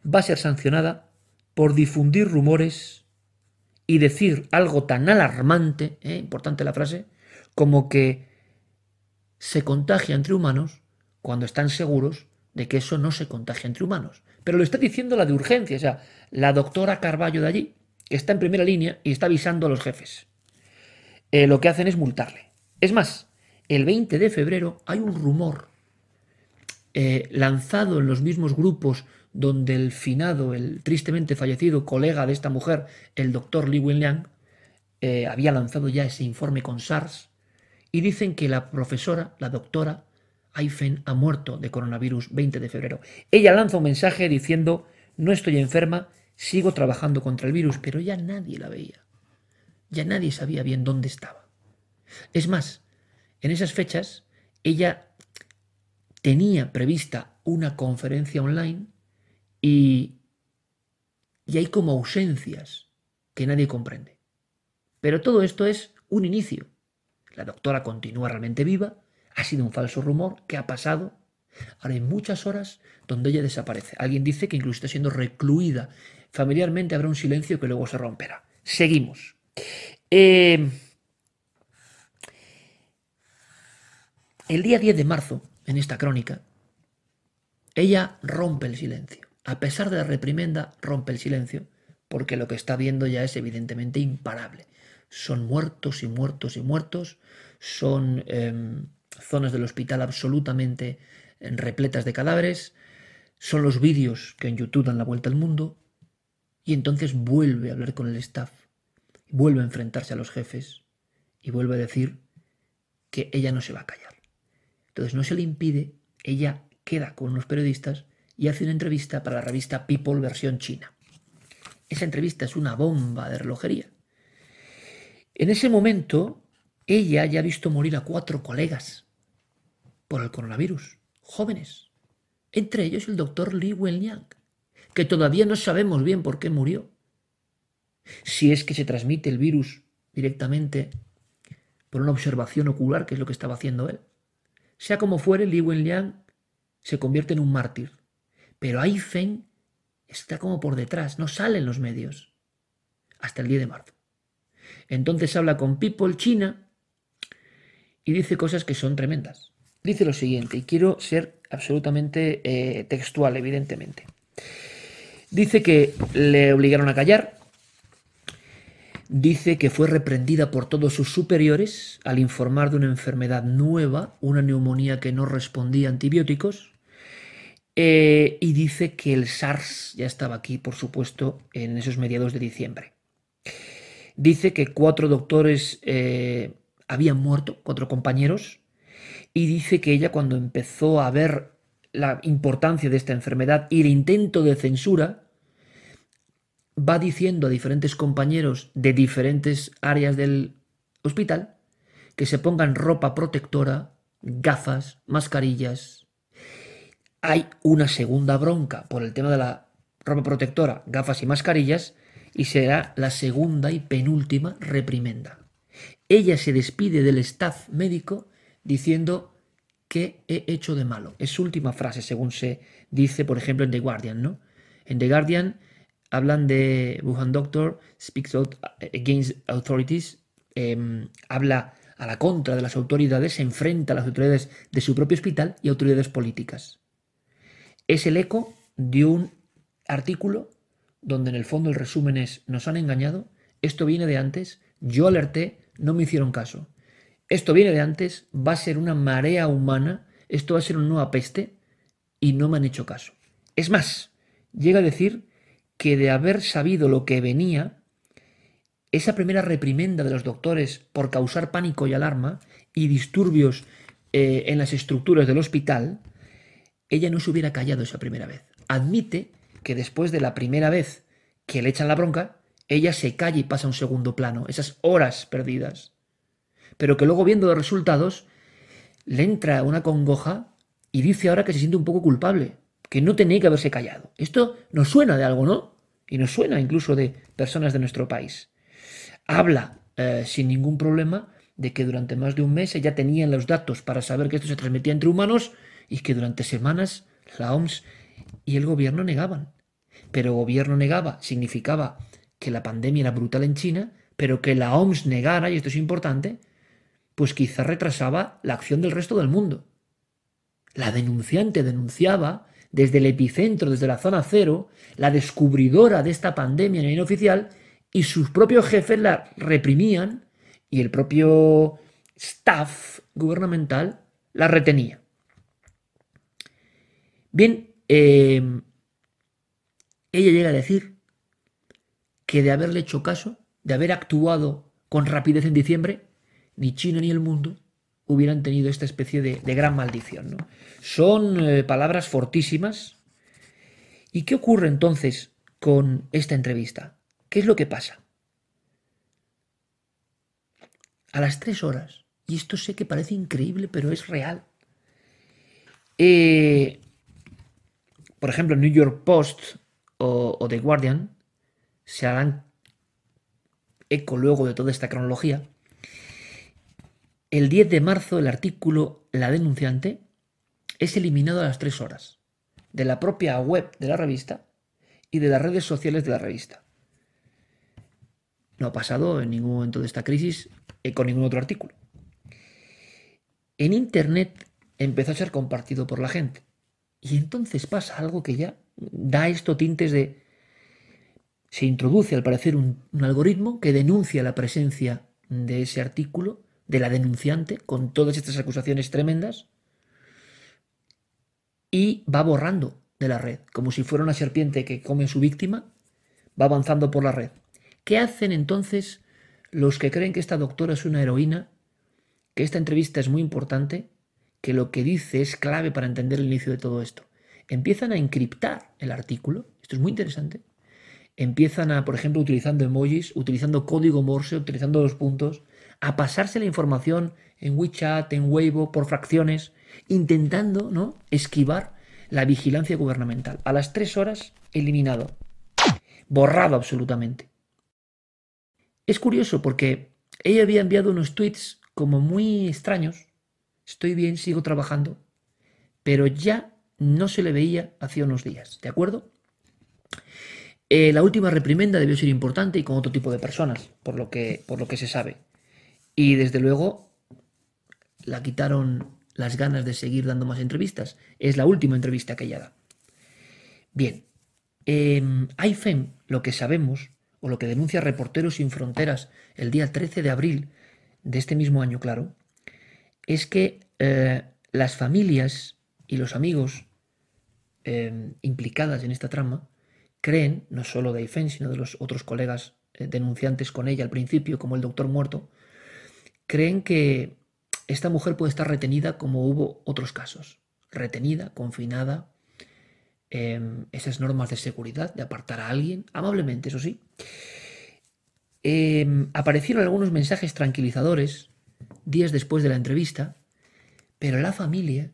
va a ser sancionada por difundir rumores y decir algo tan alarmante, ¿eh? importante la frase, como que se contagia entre humanos cuando están seguros de que eso no se contagia entre humanos. Pero lo está diciendo la de urgencia, o sea, la doctora Carballo de allí, que está en primera línea y está avisando a los jefes. Eh, lo que hacen es multarle. Es más, el 20 de febrero hay un rumor eh, lanzado en los mismos grupos donde el finado, el tristemente fallecido colega de esta mujer, el doctor Li Wenliang, eh, había lanzado ya ese informe con SARS, y dicen que la profesora, la doctora Aifen, ha muerto de coronavirus 20 de febrero. Ella lanza un mensaje diciendo, no estoy enferma, sigo trabajando contra el virus, pero ya nadie la veía. Ya nadie sabía bien dónde estaba. Es más, en esas fechas, ella tenía prevista una conferencia online y, hay como ausencias que nadie comprende. Pero todo esto es un inicio. La doctora continúa realmente viva, ha sido un falso rumor, ¿qué ha pasado? Ahora hay muchas horas donde ella desaparece. Alguien dice que incluso está siendo recluida. Familiarmente habrá un silencio que luego se romperá. Seguimos. Eh, el día 10 de marzo, en esta crónica, ella rompe el silencio a pesar de la reprimenda, rompe el silencio, porque lo que está viendo ya es evidentemente imparable. Son muertos y muertos y muertos, son em, zonas del hospital absolutamente em, repletas de cadáveres, son los vídeos que en YouTube dan la vuelta al mundo, y entonces vuelve a hablar con el staff, vuelve a enfrentarse a los jefes y vuelve a decir que ella no se va a callar. Entonces no se le impide, ella queda con unos periodistas y hace una entrevista para la revista People versión china. Esa entrevista es una bomba de relojería. En ese momento, ella ya ha visto morir a cuatro colegas por el coronavirus, jóvenes, entre ellos el doctor Li Wenliang, que todavía no sabemos bien por qué murió. Si es que se transmite el virus directamente por una observación ocular, que es lo que estaba haciendo él. Sea como fuere, Li Wenliang se convierte en un mártir pero Aifen está como por detrás, no sale en los medios hasta el 10 de marzo. Entonces habla con People China y dice cosas que son tremendas. Dice lo siguiente, y quiero ser absolutamente eh, textual, evidentemente. Dice que le obligaron a callar, dice que fue reprendida por todos sus superiores al informar de una enfermedad nueva, una neumonía que no respondía a antibióticos, eh, y dice que el SARS ya estaba aquí, por supuesto, en esos mediados de diciembre. Dice que cuatro doctores eh, habían muerto, cuatro compañeros, y dice que ella cuando empezó a ver la importancia de esta enfermedad y el intento de censura, va diciendo a diferentes compañeros de diferentes áreas del hospital que se pongan ropa protectora, gafas, mascarillas, hay una segunda bronca por el tema de la ropa protectora, gafas y mascarillas, y será la segunda y penúltima reprimenda. Ella se despide del staff médico diciendo que he hecho de malo. Es su última frase, según se dice, por ejemplo, en The Guardian, ¿no? En The Guardian hablan de Wuhan Doctor speaks out against authorities, em, habla a la contra de las autoridades, se enfrenta a las autoridades de su propio hospital y autoridades políticas es el eco de un artículo donde en el fondo el resumen es, nos han engañado, esto viene de antes, yo alerté, no me hicieron caso. Esto viene de antes, va a ser una marea humana, esto va a ser una nueva peste y no me han hecho caso. Es más, llega a decir que de haber sabido lo que venía, esa primera reprimenda de los doctores por causar pánico y alarma y disturbios eh, en las estructuras del hospital, ella no se hubiera callado esa primera vez. Admite que después de la primera vez que le echan la bronca, ella se calla y pasa a un segundo plano, esas horas perdidas. Pero que luego viendo los resultados, le entra una congoja y dice ahora que se siente un poco culpable, que no tenía que haberse callado. Esto nos suena de algo, ¿no? Y nos suena incluso de personas de nuestro país. Habla eh, sin ningún problema de que durante más de un mes ella tenía los datos para saber que esto se transmitía entre humanos y que durante semanas la OMS y el gobierno negaban. Pero gobierno negaba significaba que la pandemia era brutal en China, pero que la OMS negara, y esto es importante, pues quizá retrasaba la acción del resto del mundo. La denunciante denunciaba desde el epicentro, desde la zona cero, la descubridora de esta pandemia en el oficial, y sus propios jefes la reprimían y el propio staff gubernamental la retenía. Bien, em, ella llega a decir que de haberle hecho caso, de haber actuado con rapidez en diciembre, ni China ni el mundo hubieran tenido esta especie de, gran maldición. Son eh, palabras fortísimas. ¿Y qué ocurre entonces con esta entrevista? ¿Qué es lo que pasa? A las tres horas, y esto sé que parece increíble, pero es real. Eh, por ejemplo, New York Post o, The Guardian se harán eco luego de toda esta cronología el 10 de marzo el artículo La denunciante es eliminado a las 3 horas de la propia web de la revista y de las redes sociales de la revista. No ha pasado en ningún momento de esta crisis con ningún otro artículo. En Internet empezó a ser compartido por la gente. Y entonces pasa algo que ya da esto tintes de... Se introduce al parecer un algoritmo que denuncia la presencia de ese artículo de la denunciante con todas estas acusaciones tremendas y va borrando de la red, como si fuera una serpiente que come a su víctima, va avanzando por la red. ¿Qué hacen entonces los que creen que esta doctora es una heroína, que esta entrevista es muy importante, que lo que dice es clave para entender el inicio de todo esto? Empiezan a encriptar el artículo, esto es muy interesante, empiezan a, por ejemplo, utilizando emojis, utilizando código Morse, utilizando los puntos, a pasarse la información en WeChat, en Weibo, por fracciones, intentando ¿no? esquivar la vigilancia gubernamental. A las tres horas, eliminado, borrado absolutamente. Es curioso porque ella había enviado unos tweets como muy extraños. Estoy bien, sigo trabajando. Pero ya no se le veía hacía unos días, ¿de acuerdo? Eh, la última reprimenda debió ser importante y con otro tipo de personas, por lo que, por lo que se sabe. Y desde luego la quitaron las ganas de seguir dando más entrevistas. Es la última entrevista que ella da. Bien, eh, IFEM, lo que sabemos, o lo que denuncia Reporteros Sin Fronteras el día 13 de abril de este mismo año, claro, es que eh, las familias y los amigos em, implicadas en esta trama creen, no solo de IFEM, sino de los otros colegas eh, denunciantes con ella al principio, como el doctor muerto, creen que esta mujer puede estar retenida como hubo otros casos, retenida, confinada, em, esas normas de seguridad, de apartar a alguien, amablemente, eso sí. Em, aparecieron algunos mensajes tranquilizadores días después de la entrevista, pero la familia,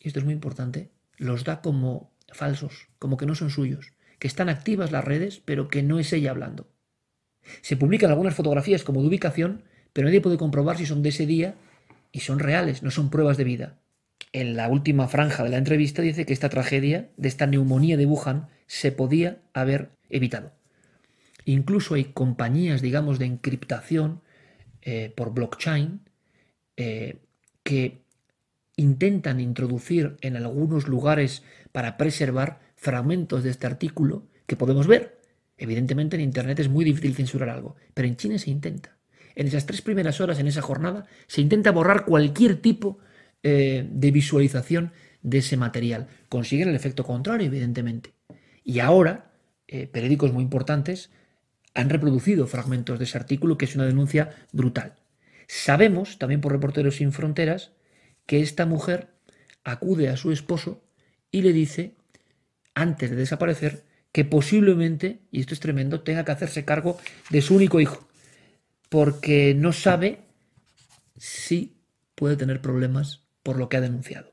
y esto es muy importante, los da como falsos, como que no son suyos, que están activas las redes, pero que no es ella hablando. Se publican algunas fotografías como de ubicación, pero nadie puede comprobar si son de ese día y son reales, no son pruebas de vida. En la última franja de la entrevista dice que esta tragedia de esta neumonía de Wuhan se podía haber evitado. Incluso hay compañías, digamos, de encriptación eh, por blockchain eh, que intentan introducir en algunos lugares para preservar fragmentos de este artículo que podemos ver. Evidentemente en Internet es muy difícil censurar algo, pero en China se intenta en esas tres primeras horas, en esa jornada, se intenta borrar cualquier tipo eh, de visualización de ese material. Consiguen el efecto contrario, evidentemente. Y ahora, periódicos muy importantes han reproducido fragmentos de ese artículo, que es una denuncia brutal. Sabemos, también por Reporteros Sin Fronteras, que esta mujer acude a su esposo y le dice, antes de desaparecer, que posiblemente, y esto es tremendo, tenga que hacerse cargo de su único hijo porque no sabe si puede tener problemas por lo que ha denunciado.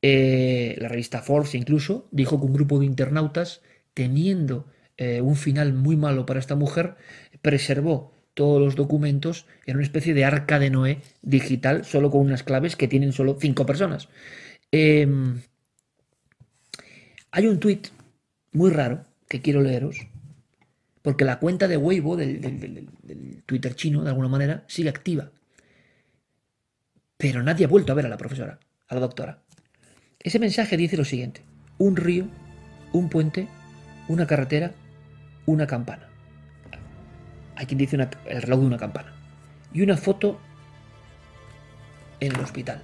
Eh, la revista Forbes incluso dijo que un grupo de internautas, teniendo eh, un final muy malo para esta mujer, preservó todos los documentos en una especie de arca de Noé digital, solo con unas claves que tienen solo cinco personas. Em, hay un tuit muy raro que quiero leeros, porque la cuenta de Weibo del, del, Twitter chino, de alguna manera, sigue activa. Pero nadie ha vuelto a ver a la profesora, a la doctora. Ese mensaje dice lo siguiente. Un río, un puente, una carretera, una campana. Hay quien dice el reloj de una campana. Y una foto en el hospital.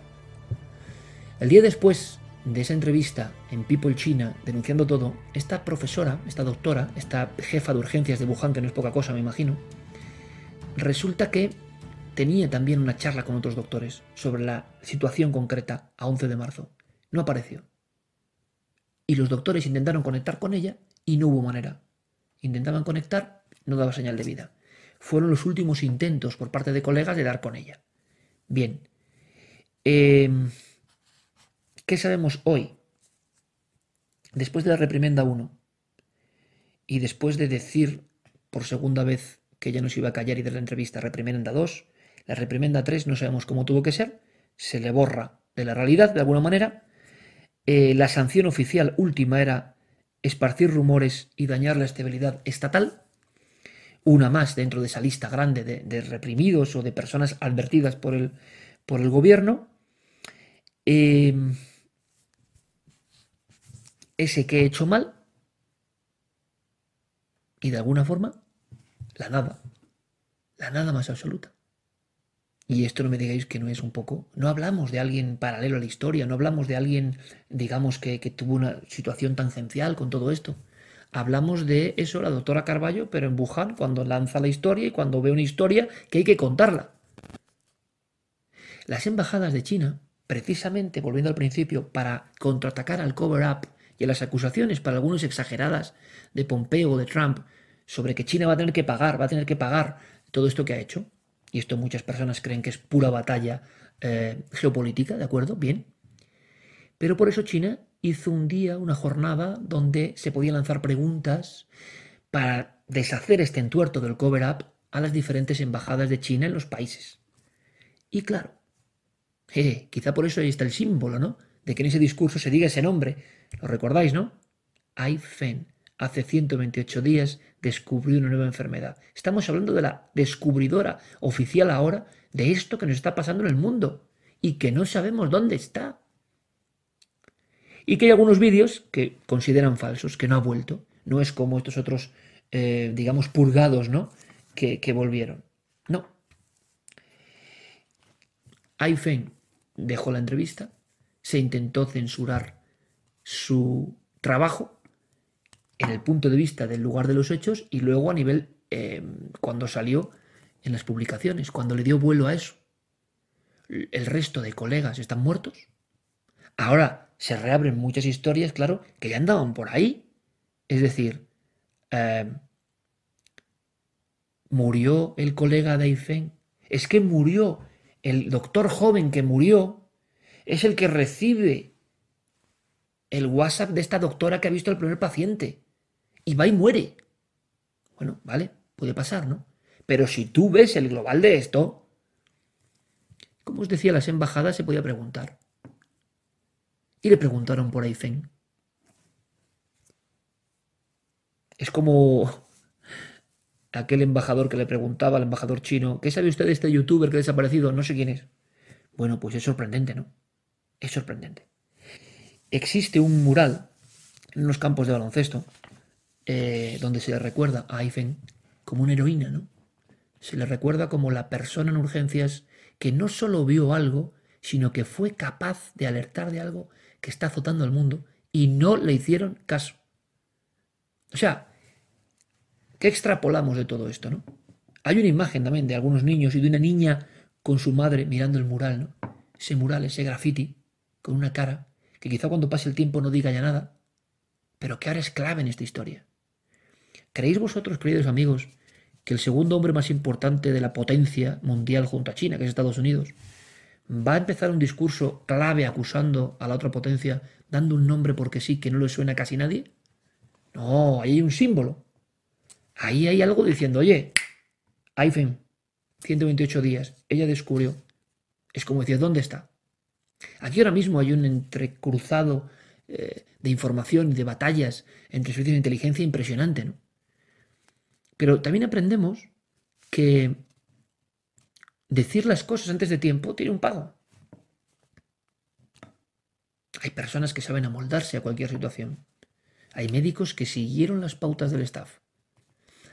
El día después de esa entrevista en People China, denunciando todo, esta profesora, esta doctora, esta jefa de urgencias de Wuhan, que no es poca cosa, me imagino, resulta que tenía también una charla con otros doctores sobre la situación concreta a 11 de marzo. No apareció. Y los doctores intentaron conectar con ella y no hubo manera. Intentaban conectar, no daba señal de vida. Fueron los últimos intentos por parte de colegas de dar con ella. Bien. Eh, ¿Qué sabemos hoy? Después de la reprimenda 1 y después de decir por segunda vez que ella nos iba a callar y de la entrevista reprimenda 2, la reprimenda 3 no sabemos cómo tuvo que ser, se le borra de la realidad de alguna manera. Eh, la sanción oficial última era esparcir rumores y dañar la estabilidad estatal. Una más dentro de esa lista grande de, reprimidos o de personas advertidas por el, por el gobierno. Eh, ese que he hecho mal y de alguna forma la nada, la nada más absoluta. Y esto no me digáis que no es un poco, no hablamos de alguien paralelo a la historia, no hablamos de alguien, digamos, que, tuvo una situación tangencial con todo esto. Hablamos de eso, la doctora Carballo, pero en Wuhan, cuando lanza la historia y cuando ve una historia que hay que contarla. Las embajadas de China, precisamente, volviendo al principio, para contraatacar al cover-up y a las acusaciones, para algunos exageradas, de Pompeo o de Trump, sobre que China va a tener que pagar, va a tener que pagar todo esto que ha hecho, y esto muchas personas creen que es pura batalla eh, geopolítica, ¿de acuerdo? Bien. Pero por eso China hizo un día, una jornada, donde se podían lanzar preguntas para deshacer este entuerto del cover-up a las diferentes embajadas de China en los países. Y claro, quizá por eso ahí está el símbolo, ¿no? De que en ese discurso se diga ese nombre, ¿Lo recordáis, no? Aifen hace 128 días descubrió una nueva enfermedad. Estamos hablando de la descubridora oficial ahora de esto que nos está pasando en el mundo y que no sabemos dónde está. Y que hay algunos vídeos que consideran falsos, que no ha vuelto. No es como estos otros, eh, digamos, purgados, ¿no? Que, que volvieron. No. Aifen dejó la entrevista, se intentó censurar su trabajo en el punto de vista del lugar de los hechos y luego a nivel em, cuando salió en las publicaciones, cuando le dio vuelo a eso. El resto de colegas están muertos. Ahora se reabren muchas historias, claro, que ya andaban por ahí. Es decir, em, murió el colega de Aifen. Es que murió el doctor joven que murió, es el que recibe el WhatsApp de esta doctora que ha visto al primer paciente. Y va y muere. Bueno, vale, puede pasar, ¿no? Pero si tú ves el global de esto, como os decía, las embajadas se podía preguntar. Y le preguntaron por Aifen. Es como [laughs] aquel embajador que le preguntaba al embajador chino, ¿qué sabe usted de este youtuber que ha desaparecido? No sé quién es. Bueno, pues es sorprendente, ¿no? Es sorprendente existe un mural en unos campos de baloncesto eh, donde se le recuerda a Aifen como una heroína, ¿no? Se le recuerda como la persona en urgencias que no solo vio algo, sino que fue capaz de alertar de algo que está azotando al mundo y no le hicieron caso. O sea, ¿qué extrapolamos de todo esto, no? Hay una imagen también de algunos niños y de una niña con su madre mirando el mural, ¿no? Ese mural, ese graffiti, con una cara que quizá cuando pase el tiempo no diga ya nada, pero que ahora es clave en esta historia. ¿Creéis vosotros, queridos amigos, que el segundo hombre más importante de la potencia mundial junto a China, que es Estados Unidos, va a empezar un discurso clave acusando a la otra potencia, dando un nombre porque sí, que no le suena a casi nadie? No, ahí hay un símbolo. Ahí hay algo diciendo, oye, Aifen, 128 días, ella descubrió. Es como decir, ¿dónde está? Aquí ahora mismo hay un entrecruzado eh, de información y de batallas entre servicios de inteligencia impresionante, ¿no? Pero también aprendemos que decir las cosas antes de tiempo tiene un pago. Hay personas que saben amoldarse a cualquier situación. Hay médicos que siguieron las pautas del staff.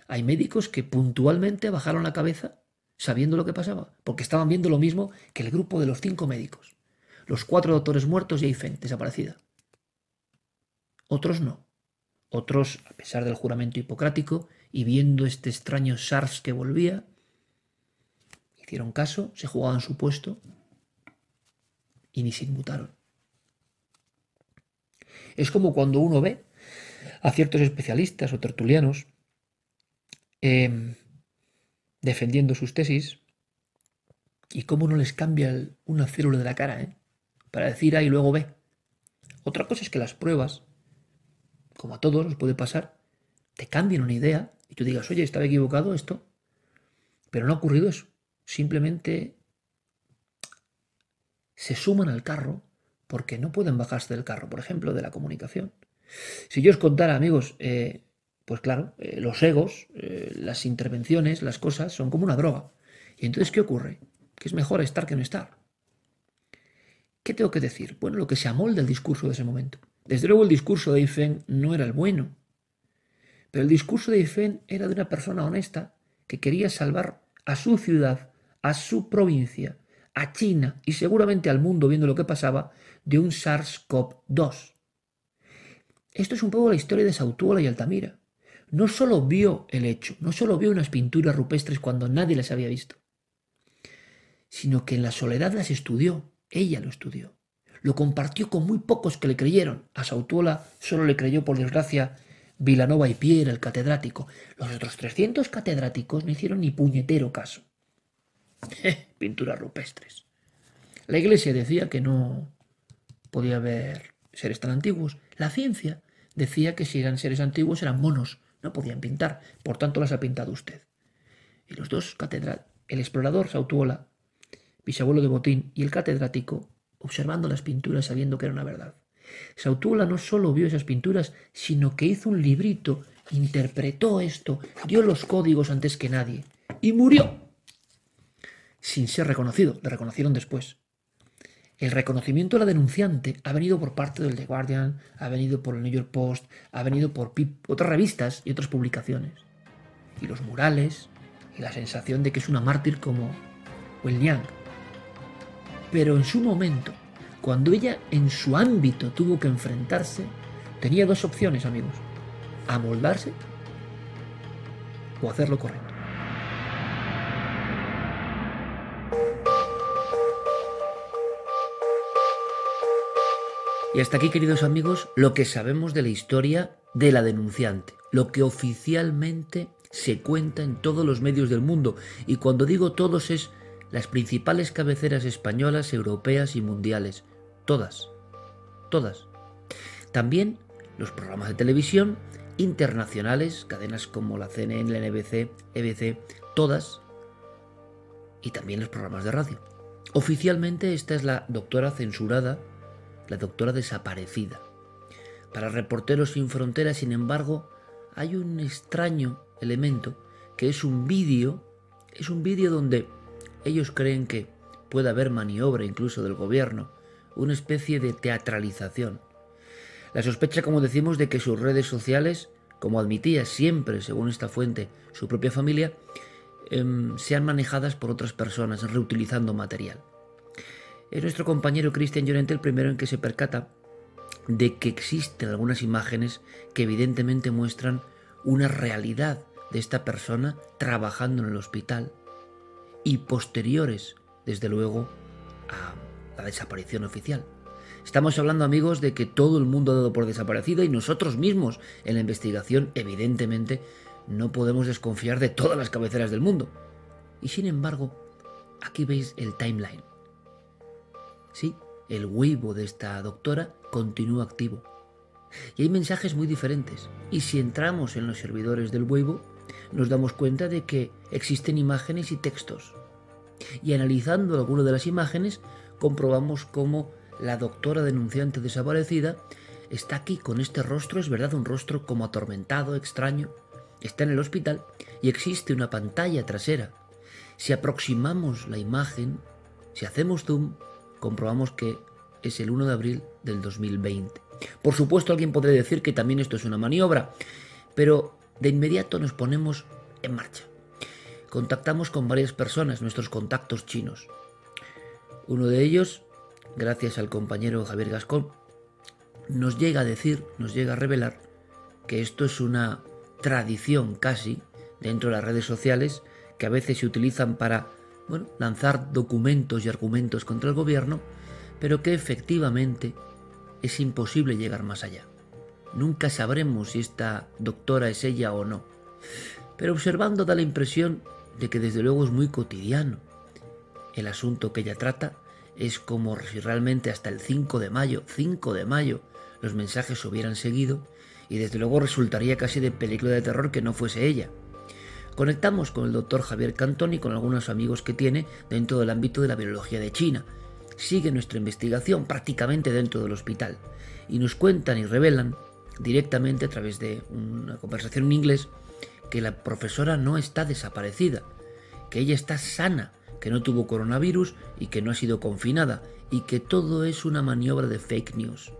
Hay médicos que puntualmente bajaron la cabeza sabiendo lo que pasaba, porque estaban viendo lo mismo que el grupo de los cinco médicos. Los cuatro doctores muertos y Eifen, desaparecida. Otros no. Otros, a pesar del juramento hipocrático y viendo este extraño SARS que volvía, hicieron caso, se jugaban su puesto y ni se inmutaron. Es como cuando uno ve a ciertos especialistas o tertulianos em, defendiendo sus tesis y cómo no les cambia una célula de la cara, ¿eh? para decir A y luego B. Otra cosa es que las pruebas, como a todos nos puede pasar, te cambien una idea y tú digas, oye, estaba equivocado esto, pero no ha ocurrido eso. Simplemente se suman al carro porque no pueden bajarse del carro, por ejemplo, de la comunicación. Si yo os contara, amigos, eh, pues claro, eh, los egos, eh, las intervenciones, las cosas son como una droga. Y entonces, ¿qué ocurre? Que es mejor estar que no estar. ¿Qué tengo que decir? Bueno, lo que se amolda el discurso de ese momento. Desde luego el discurso de Eifen no era el bueno, pero el discurso de Eifen era de una persona honesta que quería salvar a su ciudad, a su provincia, a China y seguramente al mundo viendo lo que pasaba de un SARS-CoV-2. Esto es un poco la historia de Sautuola y Altamira. No solo vio el hecho, no solo vio unas pinturas rupestres cuando nadie las había visto, sino que en la soledad las estudió, ella lo estudió. Lo compartió con muy pocos que le creyeron. A Sautuola solo le creyó, por desgracia, Vilanova y Pierre, el catedrático. Los otros 300 catedráticos no hicieron ni puñetero caso. [laughs] Pinturas rupestres. La iglesia decía que no podía haber seres tan antiguos. La ciencia decía que si eran seres antiguos eran monos, no podían pintar. Por tanto, las ha pintado usted. Y los dos catedráticos, el explorador Sautuola, bisabuelo de Botín, y el catedrático, observando las pinturas sabiendo que era una verdad. Sautuola no solo vio esas pinturas, sino que hizo un librito, interpretó esto, dio los códigos antes que nadie, y murió sin ser reconocido, le reconocieron después. El reconocimiento de la denunciante ha venido por parte del The Guardian, ha venido por el New York Post, ha venido por otras revistas y otras publicaciones. Y los murales, y la sensación de que es una mártir como Wen Liang. Pero en su momento, cuando ella en su ámbito tuvo que enfrentarse, tenía dos opciones, amigos. Amoldarse o hacer lo correcto. Y hasta aquí, queridos amigos, lo que sabemos de la historia de la denunciante, lo que oficialmente se cuenta en todos los medios del mundo. Y cuando digo todos es las principales cabeceras españolas, europeas y mundiales. Todas. Todas. También los programas de televisión internacionales, cadenas como la CNN, la NBC, EBC, todas. Y también los programas de radio. Oficialmente esta es la doctora censurada la doctora desaparecida. Para Reporteros sin Fronteras, sin embargo, hay un extraño elemento que es un vídeo, es un vídeo donde ellos creen que puede haber maniobra incluso del gobierno, una especie de teatralización. La sospecha, como decimos, de que sus redes sociales, como admitía siempre, según esta fuente, su propia familia, em, sean manejadas por otras personas, reutilizando material. Es nuestro compañero Cristian Llorente el primero en que se percata de que existen algunas imágenes que evidentemente muestran una realidad de esta persona trabajando en el hospital y posteriores, desde luego, a la desaparición oficial. Estamos hablando, amigos, de que todo el mundo ha dado por desaparecido y nosotros mismos en la investigación, evidentemente, no podemos desconfiar de todas las cabeceras del mundo. Y sin embargo, aquí veis el timeline. Sí, el Weibo de esta doctora continúa activo. Y hay mensajes muy diferentes. Y si entramos en los servidores del Weibo, nos damos cuenta de que existen imágenes y textos. Y analizando algunas de las imágenes, comprobamos cómo la doctora denunciante desaparecida está aquí con este rostro, es verdad, un rostro como atormentado, extraño, está en el hospital y existe una pantalla trasera. Si aproximamos la imagen, si hacemos zoom, comprobamos que es el 1 de abril del 2020. Por supuesto, alguien podría decir que también esto es una maniobra, pero de inmediato nos ponemos en marcha. Contactamos con varias personas, nuestros contactos chinos. Uno de ellos, gracias al compañero Javier Gascón, nos llega a decir, nos llega a revelar que esto es una tradición casi dentro de las redes sociales que a veces se utilizan para bueno, lanzar documentos y argumentos contra el gobierno, pero que efectivamente es imposible llegar más allá. Nunca sabremos si esta doctora es ella o no. Pero observando da la impresión de que desde luego es muy cotidiano. El asunto que ella trata es como si realmente hasta el 5 de mayo, 5 de mayo, los mensajes hubieran seguido y desde luego resultaría casi de película de terror que no fuese ella. Conectamos con el doctor Javier Cantón y con algunos amigos que tiene dentro del ámbito de la biología de China. Sigue nuestra investigación prácticamente dentro del hospital y nos cuentan y revelan directamente a través de una conversación en inglés que la profesora no está desaparecida, que ella está sana, que no tuvo coronavirus y que no ha sido confinada y que todo es una maniobra de fake news.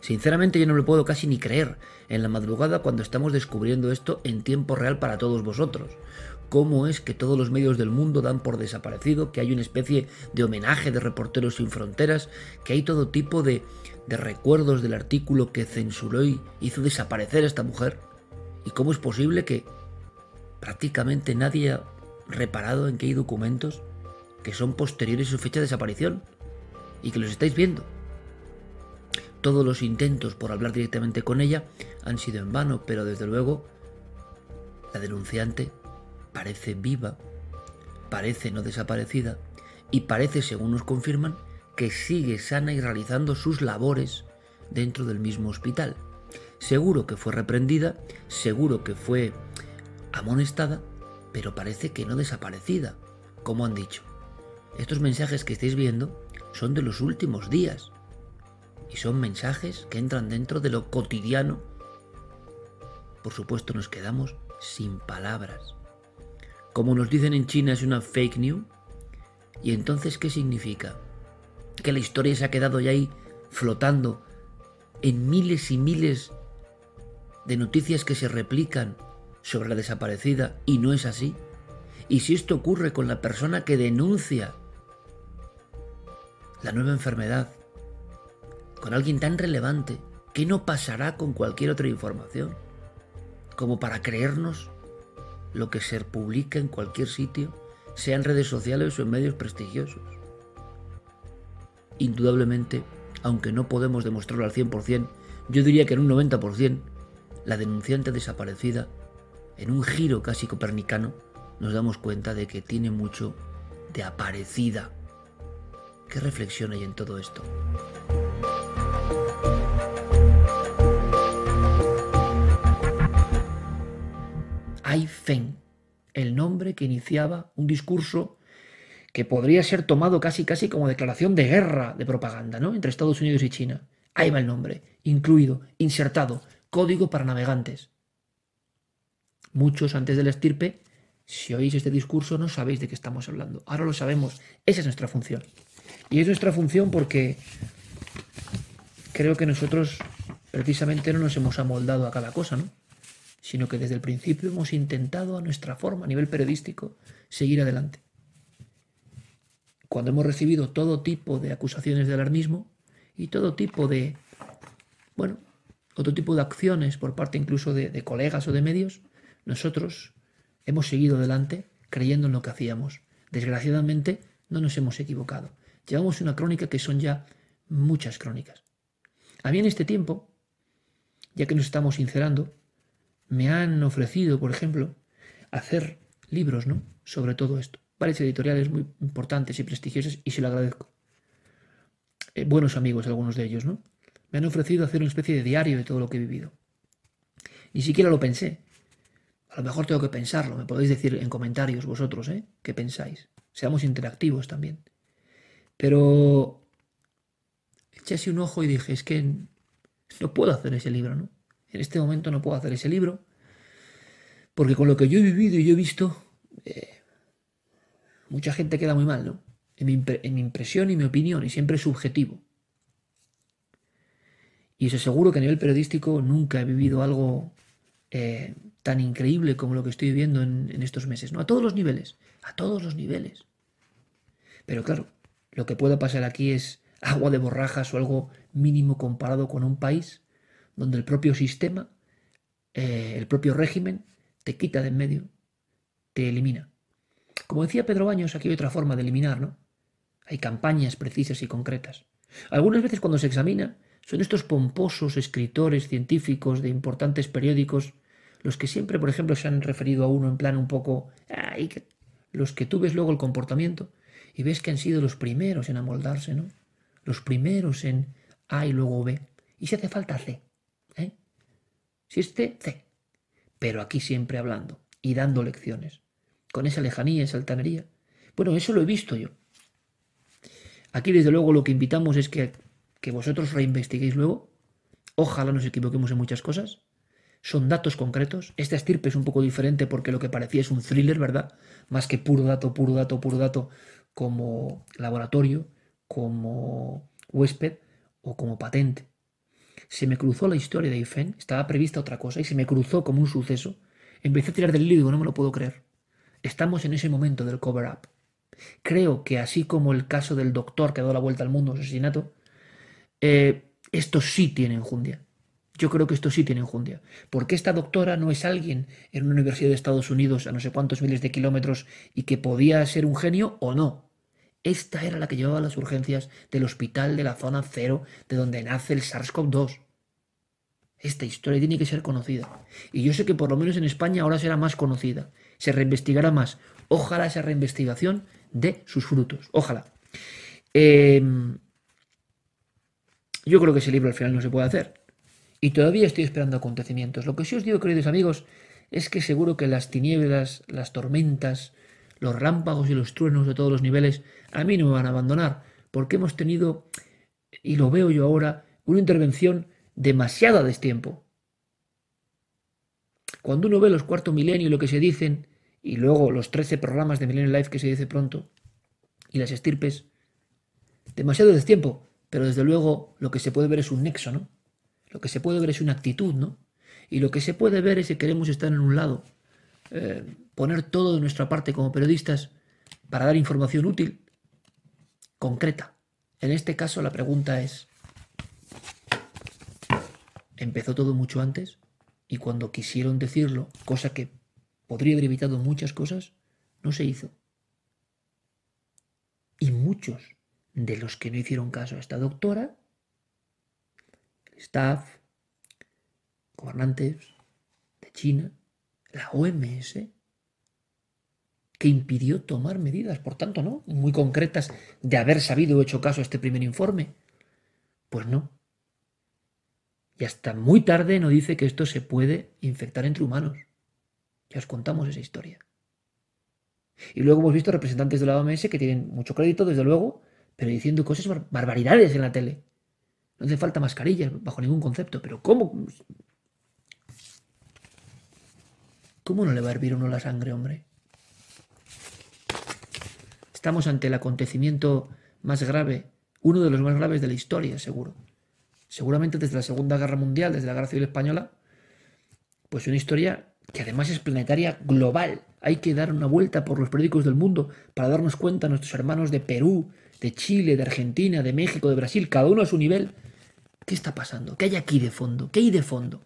Sinceramente yo no lo puedo casi ni creer en la madrugada cuando estamos descubriendo esto en tiempo real para todos vosotros. ¿Cómo es que todos los medios del mundo dan por desaparecido, que hay una especie de homenaje de Reporteros sin Fronteras, que hay todo tipo de, de recuerdos del artículo que censuró y hizo desaparecer a esta mujer? ¿Y cómo es posible que prácticamente nadie ha reparado en que hay documentos que son posteriores a su fecha de desaparición y que los estáis viendo? Todos los intentos por hablar directamente con ella han sido en vano, pero desde luego la denunciante parece viva, parece no desaparecida y parece, según nos confirman, que sigue sana y realizando sus labores dentro del mismo hospital. Seguro que fue reprendida, seguro que fue amonestada, pero parece que no desaparecida, como han dicho. Estos mensajes que estáis viendo son de los últimos días y son mensajes que entran dentro de lo cotidiano. Por supuesto nos quedamos sin palabras. Como nos dicen en China es una fake news. ¿Y entonces qué significa? Que la historia se ha quedado ya ahí flotando en miles y miles de noticias que se replican sobre la desaparecida y no es así. Y si esto ocurre con la persona que denuncia la nueva enfermedad, con alguien tan relevante, ¿qué no pasará con cualquier otra información? Como para creernos lo que se publica en cualquier sitio, sea en redes sociales o en medios prestigiosos. Indudablemente, aunque no podemos demostrarlo al 100%, yo diría que en un 90%, la denunciante desaparecida, en un giro casi copernicano, nos damos cuenta de que tiene mucho de aparecida. ¿Qué reflexión hay en todo esto? Feng, el nombre que iniciaba un discurso que podría ser tomado casi casi como declaración de guerra de propaganda, ¿no? Entre Estados Unidos y China. Ahí va el nombre, incluido, insertado, código para navegantes. Muchos antes del estirpe, si oís este discurso, no sabéis de qué estamos hablando. Ahora lo sabemos. Esa es nuestra función. Y es nuestra función porque creo que nosotros precisamente no nos hemos amoldado a cada cosa, ¿no? sino que desde el principio hemos intentado a nuestra forma, a nivel periodístico, seguir adelante. Cuando hemos recibido todo tipo de acusaciones de alarmismo y todo tipo de, bueno, otro tipo de acciones por parte incluso de, de colegas o de medios, nosotros hemos seguido adelante creyendo en lo que hacíamos. Desgraciadamente no nos hemos equivocado. Llevamos una crónica que son ya muchas crónicas. A mí en este tiempo, ya que nos estamos sincerando, me han ofrecido, por ejemplo, hacer libros ¿no? sobre todo esto. Varias editoriales muy importantes y prestigiosas y se lo agradezco. Eh, buenos amigos algunos de ellos, ¿no? Me han ofrecido hacer una especie de diario de todo lo que he vivido. Ni siquiera lo pensé. A lo mejor tengo que pensarlo. Me podéis decir en comentarios vosotros, ¿eh? ¿Qué pensáis? Seamos interactivos también. Pero eché así un ojo y dije, es que no puedo hacer ese libro, ¿no? En este momento no puedo hacer ese libro Porque con lo que yo he vivido y yo he visto, eh, mucha gente queda muy mal, ¿no? En mi, en mi, impresión y mi opinión, y siempre es subjetivo. Y os aseguro que a nivel periodístico nunca he vivido algo eh, tan increíble como lo que estoy viviendo en, en estos meses, ¿no? A todos los niveles, a todos los niveles. Pero claro, lo que puede pasar aquí es agua de borrajas o algo mínimo comparado con un país donde el propio sistema, eh, el propio régimen, te quita de en medio, te elimina. Como decía Pedro Baños, aquí hay otra forma de eliminar, ¿no? Hay campañas precisas y concretas. Algunas veces cuando se examina, son estos pomposos escritores científicos de importantes periódicos los que siempre, por ejemplo, se han referido a uno en plan un poco... los que tú ves luego el comportamiento y ves que han sido los primeros en amoldarse, ¿no? Los primeros en A y luego B. Y si hace falta C. ¿eh? Si este, C. Pero aquí siempre hablando y dando lecciones. Con esa lejanía, esa altanería. Bueno, eso lo he visto yo. Aquí, desde luego, lo que invitamos es que, que vosotros reinvestiguéis luego. Ojalá nos equivoquemos en muchas cosas. Son datos concretos. Esta estirpe es un poco diferente porque lo que parecía es un thriller, ¿verdad? Más que puro dato, puro dato, puro dato como laboratorio, como huésped o como patente. Se me cruzó la historia de IFEN, estaba prevista otra cosa y se me cruzó como un suceso. Empecé a tirar del digo, no me lo puedo creer. Estamos en ese momento del cover-up. Creo que así como el caso del doctor que ha dado la vuelta al mundo, asesinato, eh, esto sí tiene enjundia. Yo creo que esto sí tiene enjundia. Porque esta doctora no es alguien en una universidad de Estados Unidos a no sé cuántos miles de kilómetros y que podía ser un genio o no. Esta era la que llevaba las urgencias del hospital de la zona cero de donde nace el SARS-CoV-2. Esta historia tiene que ser conocida. Y yo sé que por lo menos en España ahora será más conocida. Se reinvestigará más. Ojalá esa reinvestigación dé sus frutos. Ojalá. Em, yo creo que ese libro al final no se puede hacer. Y todavía estoy esperando acontecimientos. Lo que sí os digo, queridos amigos, es que seguro que las tinieblas, las tormentas, los rámpagos y los truenos de todos los niveles a mí no me van a abandonar, porque hemos tenido, y lo veo yo ahora, una intervención demasiado a destiempo. Cuando uno ve los cuarto milenio y lo que se dicen, y luego los 13 programas de Millennium Life que se dice pronto, y las estirpes, demasiado a destiempo, pero desde luego lo que se puede ver es un nexo, ¿no? Lo que se puede ver es una actitud, ¿no? Y lo que se puede ver es que queremos estar en un lado, eh, poner todo de nuestra parte como periodistas para dar información útil, concreta. En este caso la pregunta es, ¿empezó todo mucho antes? Y cuando quisieron decirlo, cosa que podría haber evitado muchas cosas, no se hizo. Y muchos de los que no hicieron caso a esta doctora, el staff, gobernantes de China, la OMS, que impidió tomar medidas, por tanto, ¿no? Muy concretas de haber sabido o hecho caso a este primer informe. Pues no. Y hasta muy tarde no dice que esto se puede infectar entre humanos. Ya os contamos esa historia. Y luego hemos visto representantes de la OMS que tienen mucho crédito, desde luego, pero diciendo cosas barbaridades en la tele. No hace falta mascarillas bajo ningún concepto, pero ¿cómo? ¿Cómo no le va a hervir uno la sangre, hombre? Estamos ante el acontecimiento más grave, uno de los más graves de la historia, seguro. Seguramente desde la Segunda Guerra Mundial, desde la Guerra Civil Española, pues una historia que además es planetaria global. Hay que dar una vuelta por los periódicos del mundo para darnos cuenta a nuestros hermanos de Perú, de Chile, de Argentina, de México, de Brasil, cada uno a su nivel. ¿Qué está pasando? ¿Qué hay aquí de fondo? ¿Qué hay de fondo?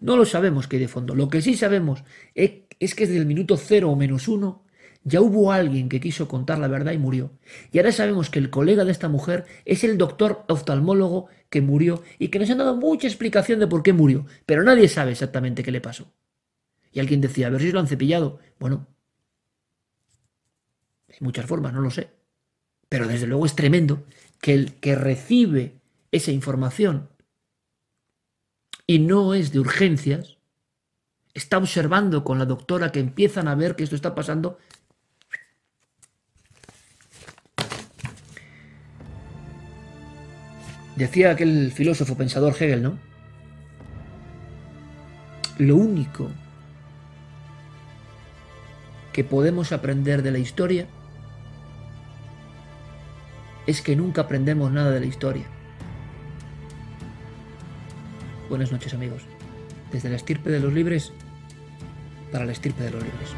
No lo sabemos qué hay de fondo. Lo que sí sabemos es que desde el minuto cero o menos uno ya hubo alguien que quiso contar la verdad y murió. Y ahora sabemos que el colega de esta mujer es el doctor oftalmólogo que murió y que nos han dado mucha explicación de por qué murió, pero nadie sabe exactamente qué le pasó. Y alguien decía, a ver si lo han cepillado. Bueno, hay muchas formas, no lo sé. Pero desde luego es tremendo que el que recibe esa información y no es de urgencias, está observando con la doctora que empiezan a ver que esto está pasando. Decía aquel filósofo pensador Hegel, ¿no? Lo único que podemos aprender de la historia es que nunca aprendemos nada de la historia. Buenas noches amigos. Desde la estirpe de los libres para la estirpe de los libres.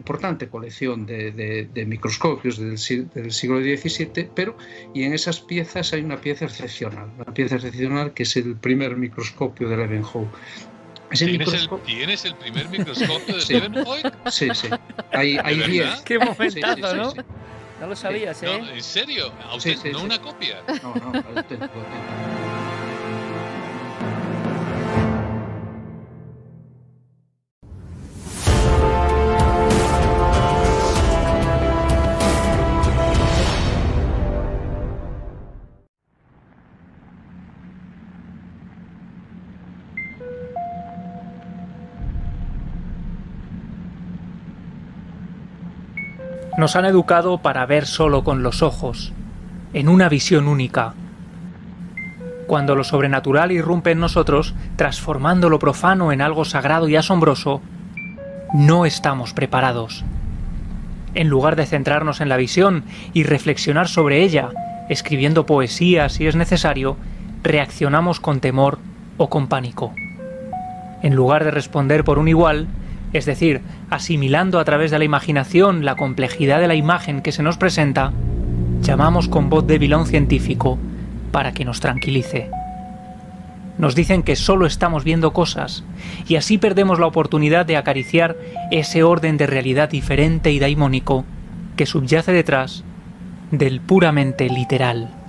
Importante colección de, microscopios del, siglo XVII, pero y en esas piezas hay una pieza excepcional, una pieza excepcional que es el primer microscopio de Leeuwenhoek. ¿Tienes, el, primer microscopio de [laughs] sí. Sí, sí. Hay, hay diez. Qué momentazo, ¿no? No lo sabías, ¿eh? ¿En serio? ¿No una copia? No, no, auténtico, auténtico. Nos han educado para ver solo con los ojos, en una visión única. Cuando lo sobrenatural irrumpe en nosotros, transformando lo profano en algo sagrado y asombroso, no estamos preparados. En lugar de centrarnos en la visión y reflexionar sobre ella, escribiendo poesía si es necesario, reaccionamos con temor o con pánico. En lugar de responder por un igual, es decir, asimilando a través de la imaginación la complejidad de la imagen que se nos presenta, llamamos con voz débil a un científico para que nos tranquilice. Nos dicen que solo estamos viendo cosas y así perdemos la oportunidad de acariciar ese orden de realidad diferente y daimónico que subyace detrás del puramente literal.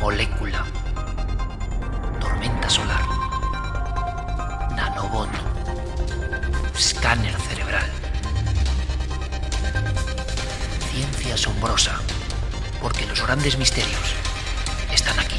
molécula, tormenta solar, nanobot, escáner cerebral. Ciencia asombrosa, porque los grandes misterios están aquí.